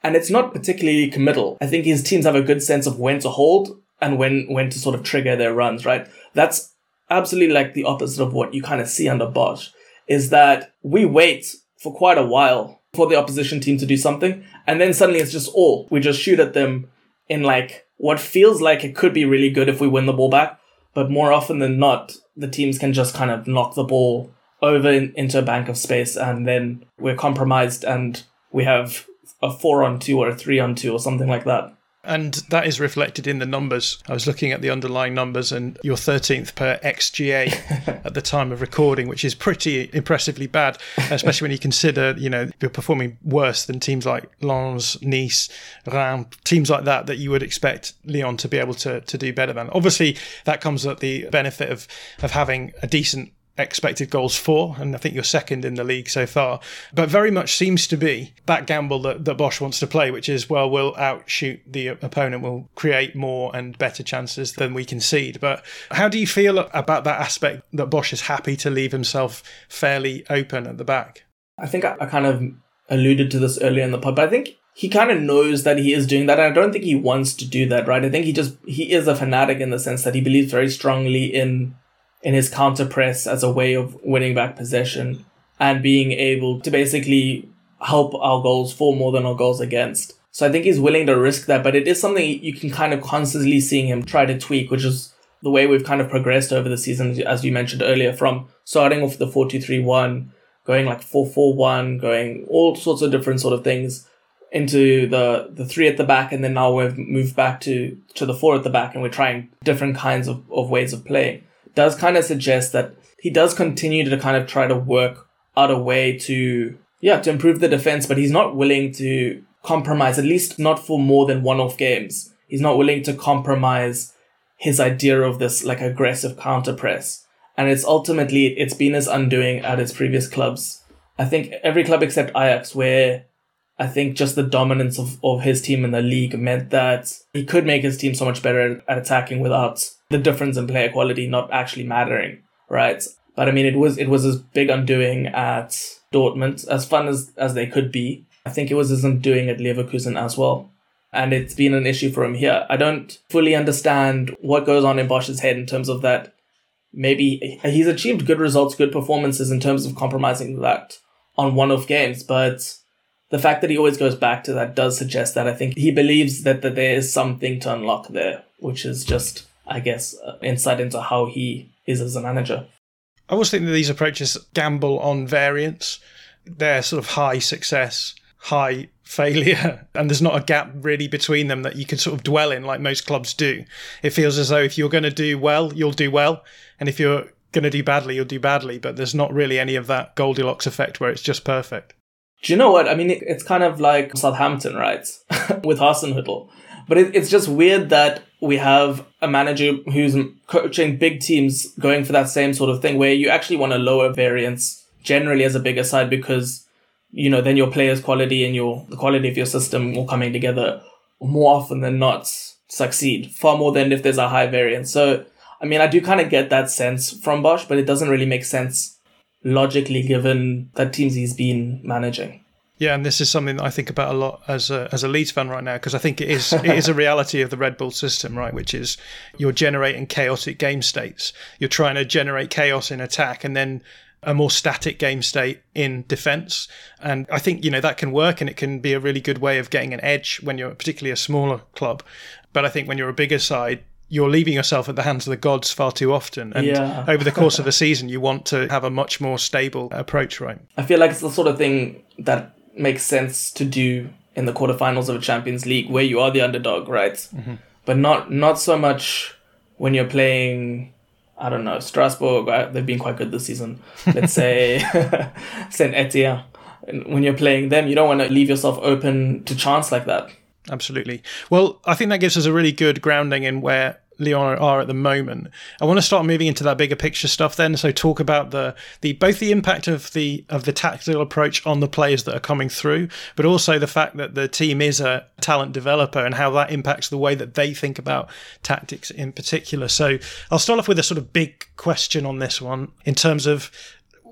Speaker 2: And it's not particularly committal. I think his teams have a good sense of when to hold and when, when to sort of trigger their runs, right? That's absolutely like the opposite of what you kind of see under Bosz is that we wait for quite a while for the opposition team to do something and then suddenly it's just all. We just shoot at them in like what feels like it could be really good if we win the ball back but more often than not the teams can just kind of knock the ball over in, into a bank of space and then we're compromised and we have a four on two or a three on two or something like that
Speaker 1: and that is reflected in the numbers. I was looking at the underlying numbers, and you're 13th per XGA at the time of recording, which is pretty impressively bad, especially when you consider, you know, you're performing worse than teams like Lens, Nice, Reims, teams like that that you would expect Lyon to be able to to do better than. Obviously, that comes at the benefit of of having a decent expected goals for, and I think you're second in the league so far. But very much seems to be that gamble that, that Bosz wants to play, which is, well, we'll outshoot the opponent, we'll create more and better chances than we concede. But how do you feel about that aspect that Bosz is happy to leave himself fairly open at the back?
Speaker 2: I think I, I kind of alluded to this earlier in the pod, but I think he kind of knows that he is doing that and i don't think he wants to do that right i think he just he is a fanatic in the sense that he believes very strongly in in his counter press as a way of winning back possession and being able to basically help our goals for more than our goals against. So I think he's willing to risk that, but it is something you can kind of constantly seeing him try to tweak, which is the way we've kind of progressed over the season, as you mentioned earlier, from starting off the 4 2 3 1, going like 4 4 1, going all sorts of different sort of things into the the three at the back and then now we've moved back to to the four at the back and we're trying different kinds of, of ways of playing does kind of suggest that he does continue to kind of try to work out a way to, yeah, to improve the defense, but he's not willing to compromise, at least not for more than one off games. He's not willing to compromise his idea of this like aggressive counter press. And it's ultimately, it's been his undoing at his previous clubs. I think every club except Ajax, where I think just the dominance of, of his team in the league meant that he could make his team so much better at attacking without the difference in player quality not actually mattering, right? But I mean, it was it was his big undoing at Dortmund, as fun as as they could be. I think it was his undoing at Leverkusen as well, and it's been an issue for him here. I don't fully understand what goes on in Bosz's head in terms of that. Maybe he's achieved good results, good performances in terms of compromising that on one-off games, but the fact that he always goes back to that does suggest that I think he believes that, that there is something to unlock there, which is just I guess, uh, insight into how he is as a manager.
Speaker 1: I always think that these approaches gamble on variance. They're sort of high success, high failure, and there's not a gap really between them that you can sort of dwell in like most clubs do. It feels as though if you're going to do well, you'll do well, and if you're going to do badly, you'll do badly, but there's not really any of that Goldilocks effect where it's just perfect.
Speaker 2: Do you know what? I mean, it's kind of like Southampton, right? With Hasenhüttl. But it, it's just weird that we have a manager who's coaching big teams going for that same sort of thing where you actually want a lower variance generally as a bigger side because you know then your players quality and your the quality of your system all coming together more often than not succeed far more than if there's a high variance. So i mean i do kind of get that sense from bosz but it doesn't really make sense logically given that teams he's been managing
Speaker 1: Yeah, and this is something that I think about a lot as a as a Leeds fan right now because I think it is it is a reality of the Red Bull system, right? Which is you're generating chaotic game states. You're trying to generate chaos in attack, and then a more static game state in defense. And I think, you know, that can work and it can be a really good way of getting an edge when you're particularly a smaller club. But I think when you're a bigger side, you're leaving yourself at the hands of the gods far too often. And
Speaker 2: Yeah.
Speaker 1: over the course of a season, you want to have a much more stable approach, right?
Speaker 2: I feel like it's the sort of thing that makes sense to do in the quarterfinals of a Champions League where you are the underdog, right? But not not so much when you're playing. I don't know Strasbourg. uh, They've been quite good this season. Let's say Saint Etienne. When you're playing them, you don't want to leave yourself open to chance like that.
Speaker 1: Absolutely. Well, I think that gives us a really good grounding in where Lyon are at the moment. I want to start moving into that bigger picture stuff then. So talk about the the both the impact of the of the tactical approach on the players that are coming through, but also the fact that the team is a talent developer and how that impacts the way that they think about tactics in particular. So I'll start off with a sort of big question on this one in terms of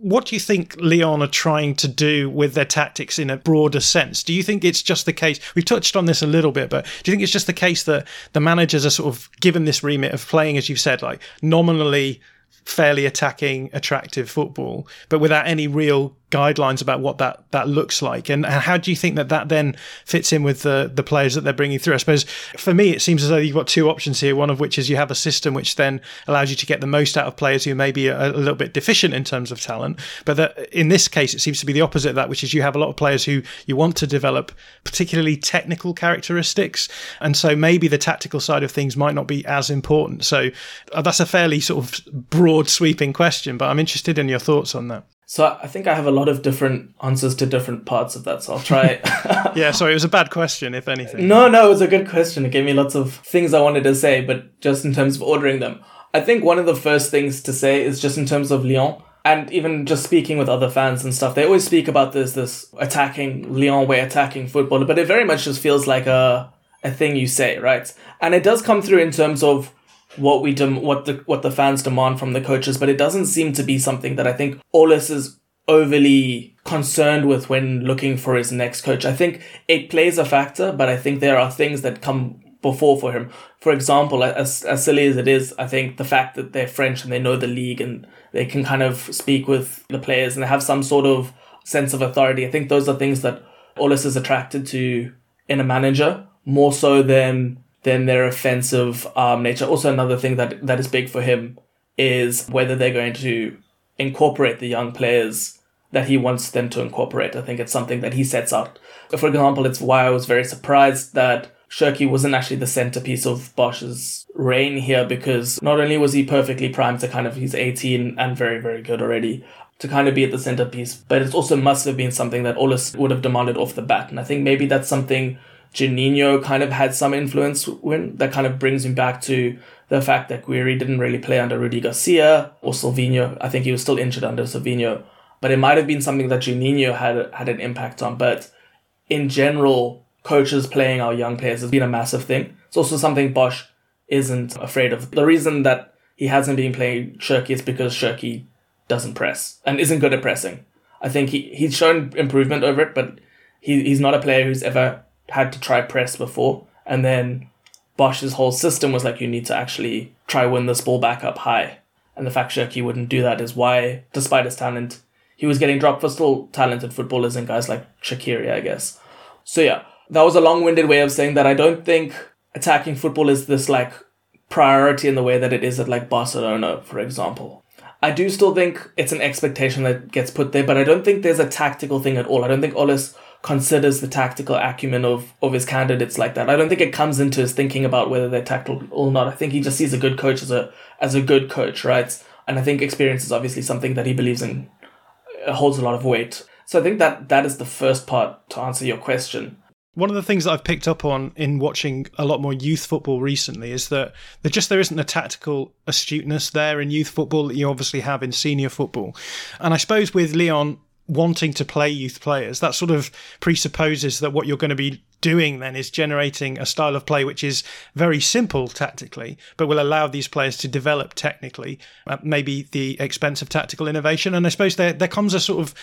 Speaker 1: what do you think Lyon are trying to do with their tactics in a broader sense? Do you think it's just the case? We've touched on this a little bit, but do you think it's just the case that the managers are sort of given this remit of playing, as you've said, like nominally fairly attacking, attractive football, but without any real guidelines about what that that looks like? And, how do you think that that then fits in with the the players that they're bringing through? I suppose for me, it seems as though you've got two options here. One of which is you have a system which then allows you to get the most out of players who may be a, a little bit deficient in terms of talent. But that in this case, it seems to be the opposite of that, which is you have a lot of players who you want to develop particularly technical characteristics, and so maybe the tactical side of things might not be as important. So uh, that's a fairly sort of broad, sweeping question, but I'm interested in your thoughts on that.
Speaker 2: So I think I have a lot of different answers to different parts of that. So I'll try.
Speaker 1: Yeah, sorry, it was a bad question, if anything.
Speaker 2: No, no, it was a good question. It gave me lots of things I wanted to say, but just in terms of ordering them. I think one of the first things to say is just in terms of Lyon, and even just speaking with other fans and stuff, they always speak about this, this attacking Lyon way, attacking football, but it very much just feels like a, a thing you say, right? And it does come through in terms of what we dem- what the what the fans demand from the coaches, but it doesn't seem to be something that I think Aulas is overly concerned with when looking for his next coach. I think it plays a factor, but I think there are things that come before for him. For example, as as silly as it is, I think the fact that they're French and they know the league and they can kind of speak with the players and they have some sort of sense of authority. I think those are things that Aulas is attracted to in a manager more so than than their offensive um, nature. Also, another thing that that is big for him is whether they're going to incorporate the young players that he wants them to incorporate. I think it's something that he sets out. For example, it's why I was very surprised that Cherki wasn't actually the centerpiece of Bosz's reign here because not only was he perfectly primed to kind of, he's 18 and very, very good already, to kind of be at the centerpiece, but it also must have been something that Aulas would have demanded off the bat. And I think maybe that's something Juninho kind of had some influence when that kind of brings him back to the fact that Gouiri didn't really play under Rudy Garcia or Sylvinho. I think he was still injured under Sylvinho, but it might have been something that Juninho had had an impact on. But in general, coaches playing our young players has been a massive thing. It's also something Bosz isn't afraid of. The reason that he hasn't been playing Cherki is because Cherki doesn't press and isn't good at pressing. I think he, he's shown improvement over it, but he, he's not a player who's ever had to try press before. And then Bosz's whole system was like, you need to actually try win this ball back up high. And the fact Cherki wouldn't do that is why, despite his talent, he was getting dropped for still talented footballers and guys like Shaqiri, I guess. So yeah, that was a long-winded way of saying that I don't think attacking football is this like priority in the way that it is at like Barcelona, for example. I do still think it's an expectation that gets put there, but I don't think there's a tactical thing at all. I don't think Aulas considers the tactical acumen of, of his candidates like that. I don't think it comes into his thinking about whether they're tactical or not. I think he just sees a good coach as a as a good coach, right? And I think experience is obviously something that he believes in uh, holds a lot of weight. So I think that that is the first part to answer your question.
Speaker 1: One of the things that I've picked up on in watching a lot more youth football recently is that there just there isn't a tactical astuteness there in youth football that you obviously have in senior football. And I suppose with Lyon wanting to play youth players, that sort of presupposes that what you're going to be doing then is generating a style of play which is very simple tactically, but will allow these players to develop technically, at maybe the expense of tactical innovation. And I suppose there there comes a sort of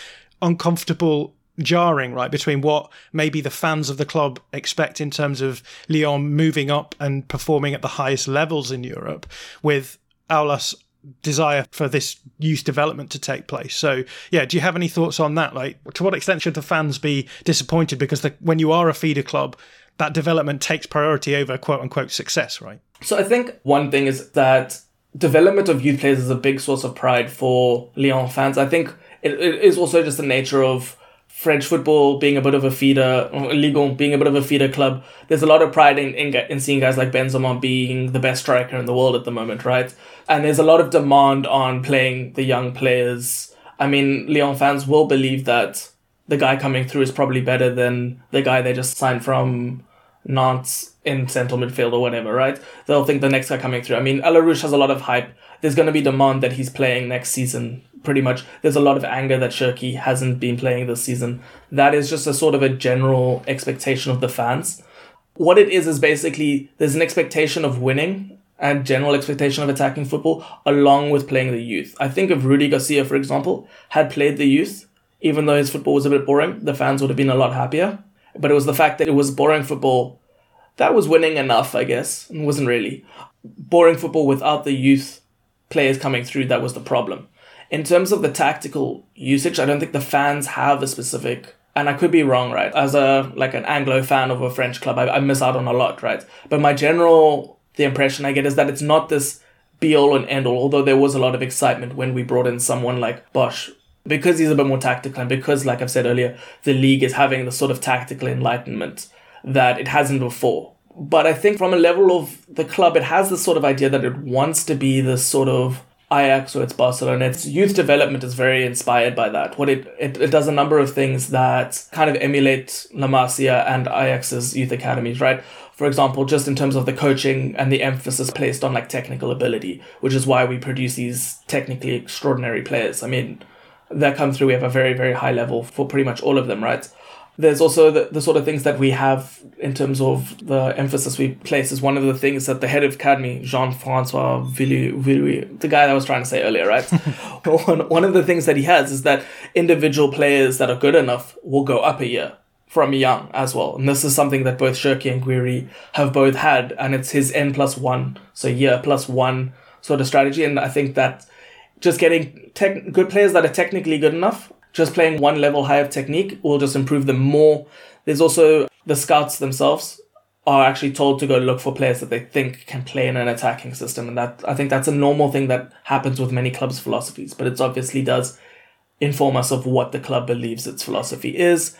Speaker 1: uncomfortable jarring, right, between what maybe the fans of the club expect in terms of Lyon moving up and performing at the highest levels in Europe with Aulas desire for this youth development to take place. So, yeah, do you have any thoughts on that? Like, to what extent should the fans be disappointed because the, when you are a feeder club, that development takes priority over quote unquote success, right?
Speaker 2: So, I think one thing is that development of youth players is a big source of pride for Lyon fans. I think it, it is also just the nature of French football being a bit of a feeder, Ligue being a bit of a feeder club, there's a lot of pride in, in, in seeing guys like Benzema being the best striker in the world at the moment, right? And there's a lot of demand on playing the young players. I mean, Lyon fans will believe that the guy coming through is probably better than the guy they just signed from Nantes in central midfield or whatever, right? They'll think the next guy coming through. I mean, El Arouch has a lot of hype. There's going to be demand that he's playing next season pretty much there's a lot of anger that Cherki hasn't been playing this season. That is just a sort of a general expectation of the fans. What it is is basically there's an expectation of winning and general expectation of attacking football along with playing the youth. I think if Rudy Garcia, for example, had played the youth, even though his football was a bit boring, the fans would have been a lot happier. But it was the fact that it was boring football that was winning enough, I guess. It wasn't really. Boring football without the youth players coming through that was the problem in terms of the tactical usage, I don't think the fans have a specific and I could be wrong, right? As a like an Anglo fan of a French club, I, I miss out on a lot, right? But my general the impression I get is that it's not this be all and end all. Although there was a lot of excitement when we brought in someone like Bosz, because he's a bit more tactical, and because, like I've said earlier, the league is having the sort of tactical enlightenment that it hasn't before. But I think from a level of the club, it has this sort of idea that it wants to be this sort of Ajax or it's Barcelona. Its youth development is very inspired by that. What it, it, it does a number of things that kind of emulate La Masia and Ajax's youth academies, right? For example, just in terms of the coaching and the emphasis placed on like technical ability, which is why we produce these technically extraordinary players. I mean, that come through, we have a very, very high level for pretty much all of them, right? There's also the, the sort of things that we have in terms of the emphasis we place is one of the things that the head of academy jean-francois Vulliez, the guy that i was trying to say earlier right? One, one of the things that he has is that individual players that are good enough will go up a year from young as well. And this is something that both Cherki and Gouiri have both had and it's his n plus one so year plus one sort of strategy. And i think that just getting tech, good players that are technically good enough just playing one level higher of technique will just improve them more. There's also the scouts themselves are actually told to go look for players that they think can play in an attacking system, and that I think that's a normal thing that happens with many clubs' philosophies. But it obviously does inform us of what the club believes its philosophy is.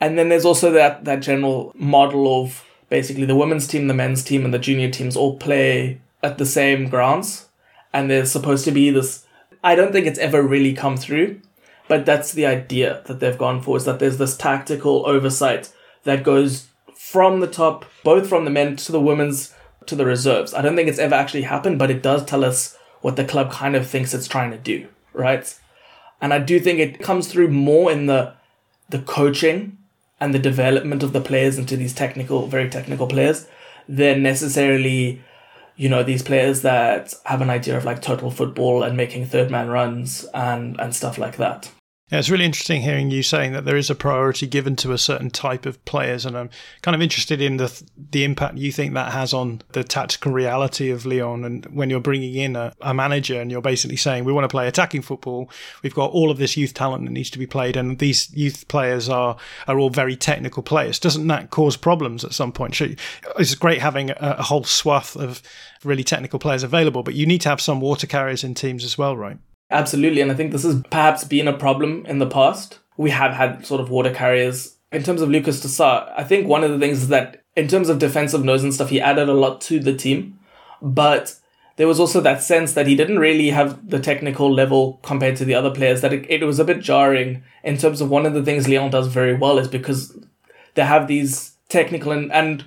Speaker 2: And then there's also that that general model of basically the women's team, the men's team, and the junior teams all play at the same grounds, and there's supposed to be this. I don't think it's ever really come through but that's the idea that they've gone for is that there's this tactical oversight that goes from the top, both from the men to the women's to the reserves. I don't think it's ever actually happened, but it does tell us what the club kind of thinks it's trying to do, right? And I do think it comes through more in the the coaching and the development of the players into these technical, very technical players than necessarily, you know, these players that have an idea of like total football and making third man runs and and stuff like that.
Speaker 1: Yeah, it's really interesting hearing you saying that there is a priority given to a certain type of players, and I'm kind of interested in the the impact you think that has on the tactical reality of Lyon. And when you're bringing in a, a manager and you're basically saying we want to play attacking football, we've got all of this youth talent that needs to be played, and these youth players are are all very technical players. Doesn't that cause problems at some point? It's great having a, a whole swath of really technical players available, but you need to have some water carriers in teams as well, right?
Speaker 2: Absolutely. And I think this has perhaps been a problem in the past. We have had sort of water carriers. In terms of Lucas Tousart, I think one of the things is that in terms of defensive nose and stuff, he added a lot to the team. But there was also that sense that he didn't really have the technical level compared to the other players, that it, it was a bit jarring in terms of one of the things Lyon does very well is because they have these technical and, and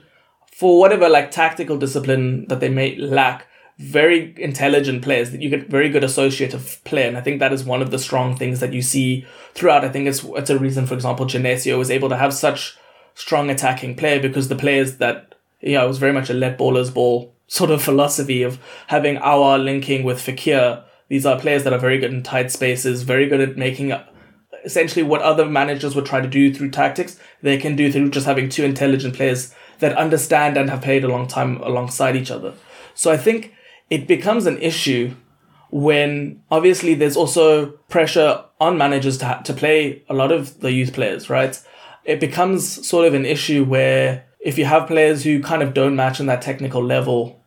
Speaker 2: for whatever like tactical discipline that they may lack, very intelligent players that you get very good associative play and i think that is one of the strong things that you see throughout i think it's it's a reason for example genesio was able to have such strong attacking play because the players that yeah it was very much a let ballers ball sort of philosophy of having Aouar linking with Fekir. these are players that are very good in tight spaces very good at making up essentially what other managers would try to do through tactics, they can do through just having two intelligent players that understand and have played a long time alongside each other. So I think it becomes an issue when obviously there's also pressure on managers to, ha- to play a lot of the youth players, right? It becomes sort of an issue where if you have players who kind of don't match in that technical level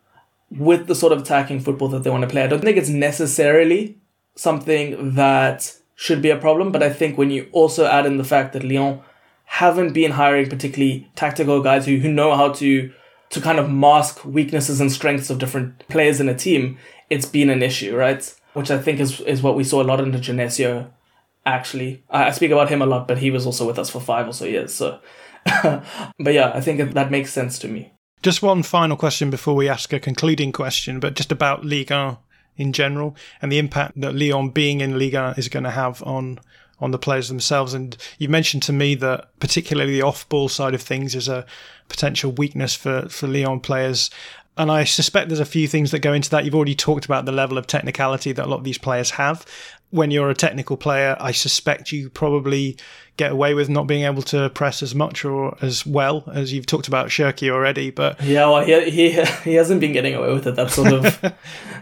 Speaker 2: with the sort of attacking football that they want to play, I don't think it's necessarily something that should be a problem. But I think when you also add in the fact that Lyon haven't been hiring particularly tactical guys who, who know how to to kind of mask weaknesses and strengths of different players in a team, it's been an issue, right? Which I think is is what we saw a lot in the Genesio. Actually, I, speak about him a lot, but he was also with us for five or so years. So, but yeah, I think that makes sense to me.
Speaker 1: Just one final question before we ask a concluding question, but just about Ligue 1 in general and the impact that Lyon being in Ligue 1 is going to have on on the players themselves. And you mentioned to me that particularly the off ball side of things is a potential weakness for, for Lyon players. And I suspect there's a few things that go into that. You've already talked about the level of technicality that a lot of these players have. When you're a technical player, I suspect you probably get away with not being able to press as much or as well as you've talked about Cherki already. But
Speaker 2: yeah, well, he he he hasn't been getting away with it. That sort of.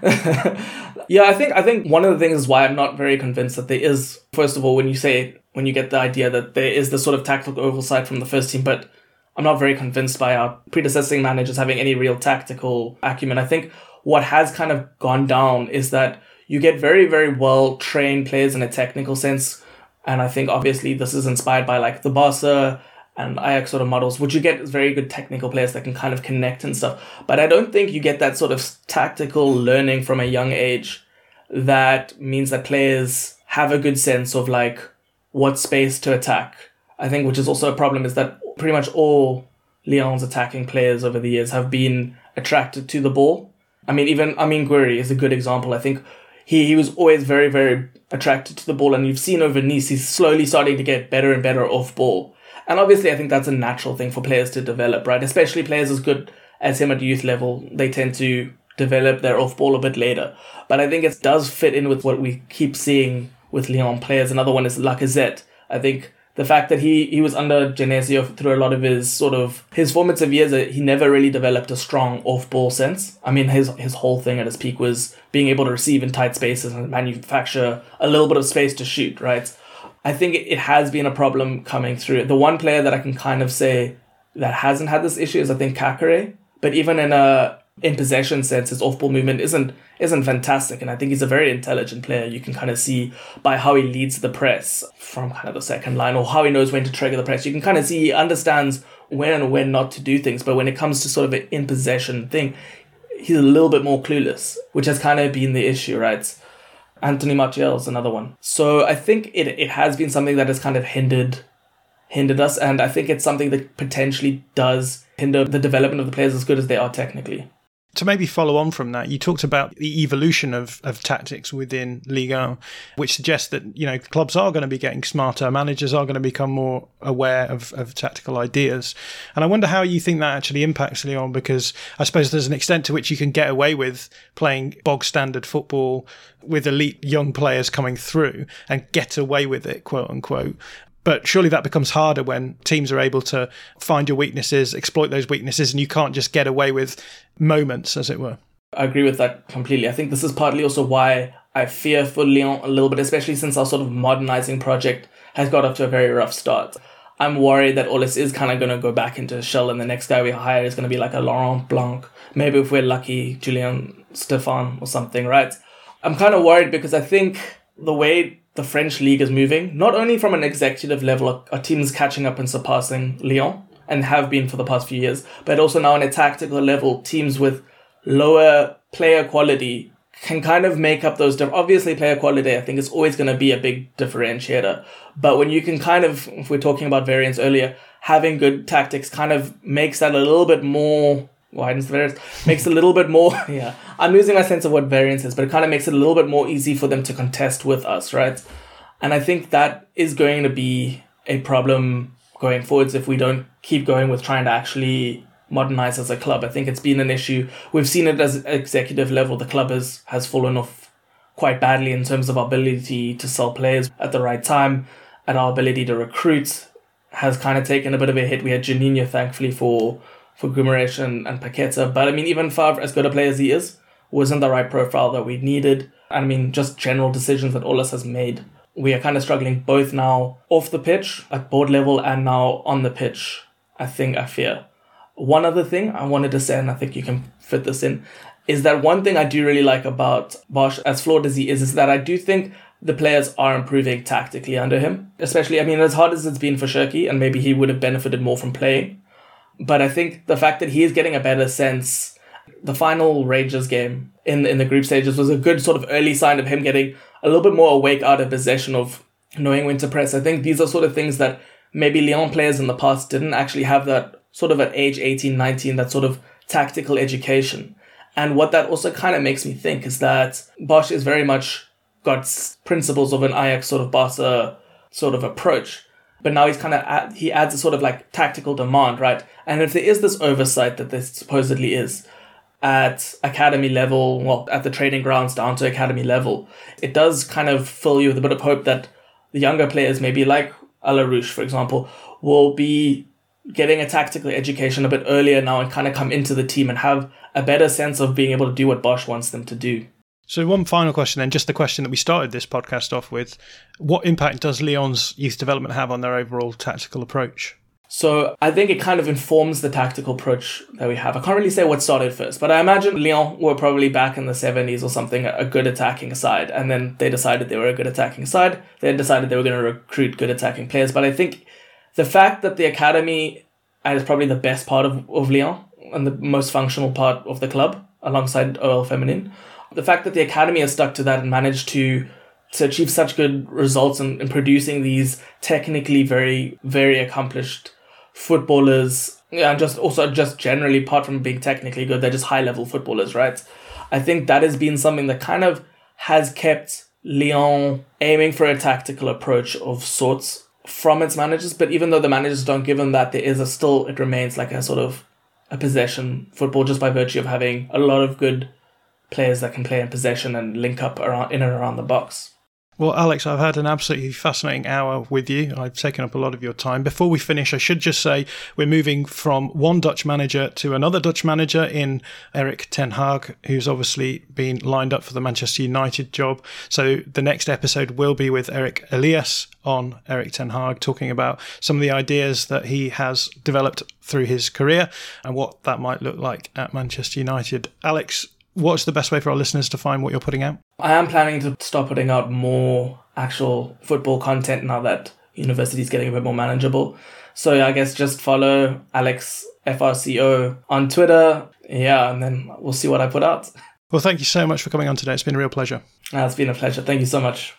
Speaker 2: yeah, I think I think one of the things is why I'm not very convinced that there is. First of all, when you say when you get the idea that there is the sort of tactical oversight from the first team, but I'm not very convinced by our predecessing managers having any real tactical acumen. I think what has kind of gone down is that you get very very well trained players in a technical sense and I think obviously this is inspired by like the Barca and Ajax sort of models, which you get very good technical players that can kind of connect and stuff. But I don't think you get that sort of tactical learning from a young age that means that players have a good sense of like what space to attack. I think which is also a problem is that pretty much all Lyon's attacking players over the years have been attracted to the ball. I mean, even Amine Gouiri is a good example. I think he, he was always very, very attracted to the ball. And you've seen over Nice, he's slowly starting to get better and better off ball. And obviously, I think that's a natural thing for players to develop, right? Especially players as good as him at youth level, they tend to develop their off ball a bit later. But I think it does fit in with what we keep seeing with Lyon players. Another one is Lacazette. I think the fact that he he was under Genesio through a lot of his sort of his formative years, uh, he never really developed a strong off ball sense. I mean, his his whole thing at his peak was being able to receive in tight spaces and manufacture a little bit of space to shoot. Right. I think it has been a problem coming through. The one player that I can kind of say that hasn't had this issue is I think Caqueret. But even in a in possession sense, his off ball movement isn't isn't fantastic, and I think he's a very intelligent player. You can kind of see by how he leads the press from kind of the second line, or how he knows when to trigger the press. You can kind of see he understands when and when not to do things. But when it comes to sort of an in possession thing, he's a little bit more clueless, which has kind of been the issue, right? Anthony Martial is another one. So I think it it has been something that has kind of hindered hindered us, and I think it's something that potentially does hinder the development of the players as good as they are technically
Speaker 1: to maybe follow on from that, you talked about the evolution of, of tactics within Liga, which suggests that you know clubs are going to be getting smarter, managers are going to become more aware of, of tactical ideas, and I wonder how you think that actually impacts Lyon because I suppose there's an extent to which you can get away with playing bog standard football with elite young players coming through and get away with it, quote unquote, but surely that becomes harder when teams are able to find your weaknesses, exploit those weaknesses, and you can't just get away with moments, as it were.
Speaker 2: I agree with that completely. I think this is partly also why I fear for Lyon a little bit, especially since our sort of modernizing project has got off to a very rough start. I'm worried that Aulas is kind of going to go back into shell, and the next guy we hire is going to be like a Laurent Blanc. Maybe if we're lucky, Julien Stéphan or something, right? I'm kind of worried because I think the way the French league is moving, not only from an executive level, are teams catching up and surpassing Lyon and have been for the past few years, but also now on a tactical level, teams with lower player quality can kind of make up those. Obviously, player quality, I think, is always going to be a big differentiator. But when you can kind of, if we're talking about variance earlier, having good tactics kind of makes that a little bit more widens the variance, makes it a little bit more. Yeah, I'm losing my sense of what variance is, but it kind of makes it a little bit more easy for them to contest with us, right? And I think that is going to be a problem going forwards if we don't keep going with trying to actually modernize as a club. I think it's been an issue. We've seen it as executive level. The club has, has fallen off quite badly in terms of our ability to sell players at the right time and our ability to recruit has kind of taken a bit of a hit. We had Juninho, thankfully, for for Guimaraes and, and Paqueta. But I mean, even Faivre, as good a player as he is, wasn't the right profile that we needed. I mean, just general decisions that Aulas has made. We are kind of struggling both now off the pitch, at board level, and now on the pitch. I think, I fear. One other thing I wanted to say, and I think you can fit this in, is that one thing I do really like about Bosz, as flawed as he is, is that I do think the players are improving tactically under him. Especially, I mean, as hard as it's been for Cherki, and maybe he would have benefited more from playing. But I think the fact that he is getting a better sense, the final Rangers game in in the group stages was a good sort of early sign of him getting a little bit more awake out of possession of knowing when to press. I think these are sort of things that maybe Lyon players in the past didn't actually have that sort of at age 18, 19, that sort of tactical education. And what that also kind of makes me think is that Bosz is very much got principles of an Ajax sort of Barca sort of approach. But now he's kind of he adds a sort of like tactical demand, right? And if there is this oversight that there supposedly is at academy level, well, at the training grounds down to academy level, it does kind of fill you with a bit of hope that the younger players, maybe like El Arouch, for example, will be getting a tactical education a bit earlier now and kind of come into the team and have a better sense of being able to do what Bosz wants them to do.
Speaker 1: So, one final question then, just the question that we started this podcast off with. What impact does Lyon's youth development have on their overall tactical approach?
Speaker 2: So, I think it kind of informs the tactical approach that we have. I can't really say what started first, but I imagine Lyon were probably back in the 70s or something, a good attacking side. And then they decided they were a good attacking side. They decided they were going to recruit good attacking players. But I think the fact that the academy is probably the best part of, of Lyon and the most functional part of the club alongside OL Feminine the fact that the academy has stuck to that and managed to to achieve such good results in, in producing these technically very very accomplished footballers and just also just generally apart from being technically good they're just high level footballers right? I think that has been something that kind of has kept lyon aiming for a tactical approach of sorts from its managers but even though the managers don't give them that there is a still it remains like a sort of a possession football just by virtue of having a lot of good players that can play in possession and link up around in and around the box.
Speaker 1: Well, Alex, I've had an absolutely fascinating hour with you. I've taken up a lot of your time. Before we finish, I should just say we're moving from one Dutch manager to another Dutch manager in Erik Ten Hag, who's obviously been lined up for the Manchester United job. So the next episode will be with Eric Elias on Erik Ten Hag, talking about some of the ideas that he has developed through his career and what that might look like at Manchester United. Alex, what's the best way for our listeners to find what you're putting out?
Speaker 2: I am planning to start putting out more actual football content now that university is getting a bit more manageable. So I guess just follow Alex FRCO on Twitter. Yeah, and then we'll see what I put out.
Speaker 1: Well, thank you so much for coming on today. It's been a real pleasure.
Speaker 2: Uh, it's been a pleasure. Thank you so much.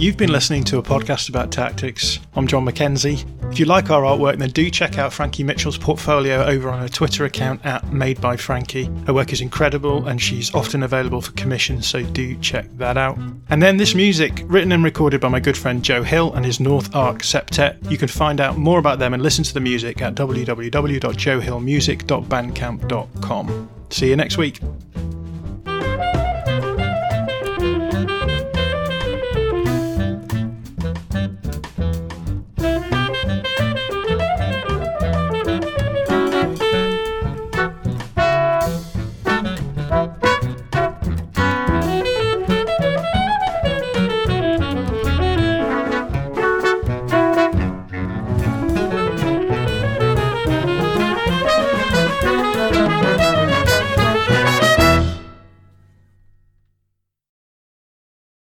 Speaker 1: You've been listening to a podcast about tactics. I'm John McKenzie. If you like our artwork, then do check out Frankie Mitchell's portfolio over on her Twitter account at Made by Frankie. Her work is incredible and she's often available for commission, so do check that out. And then this music, written and recorded by my good friend Joe Hill and his North Arc Septet. You can find out more about them and listen to the music at www.joehillmusic.bandcamp.com. See you next week.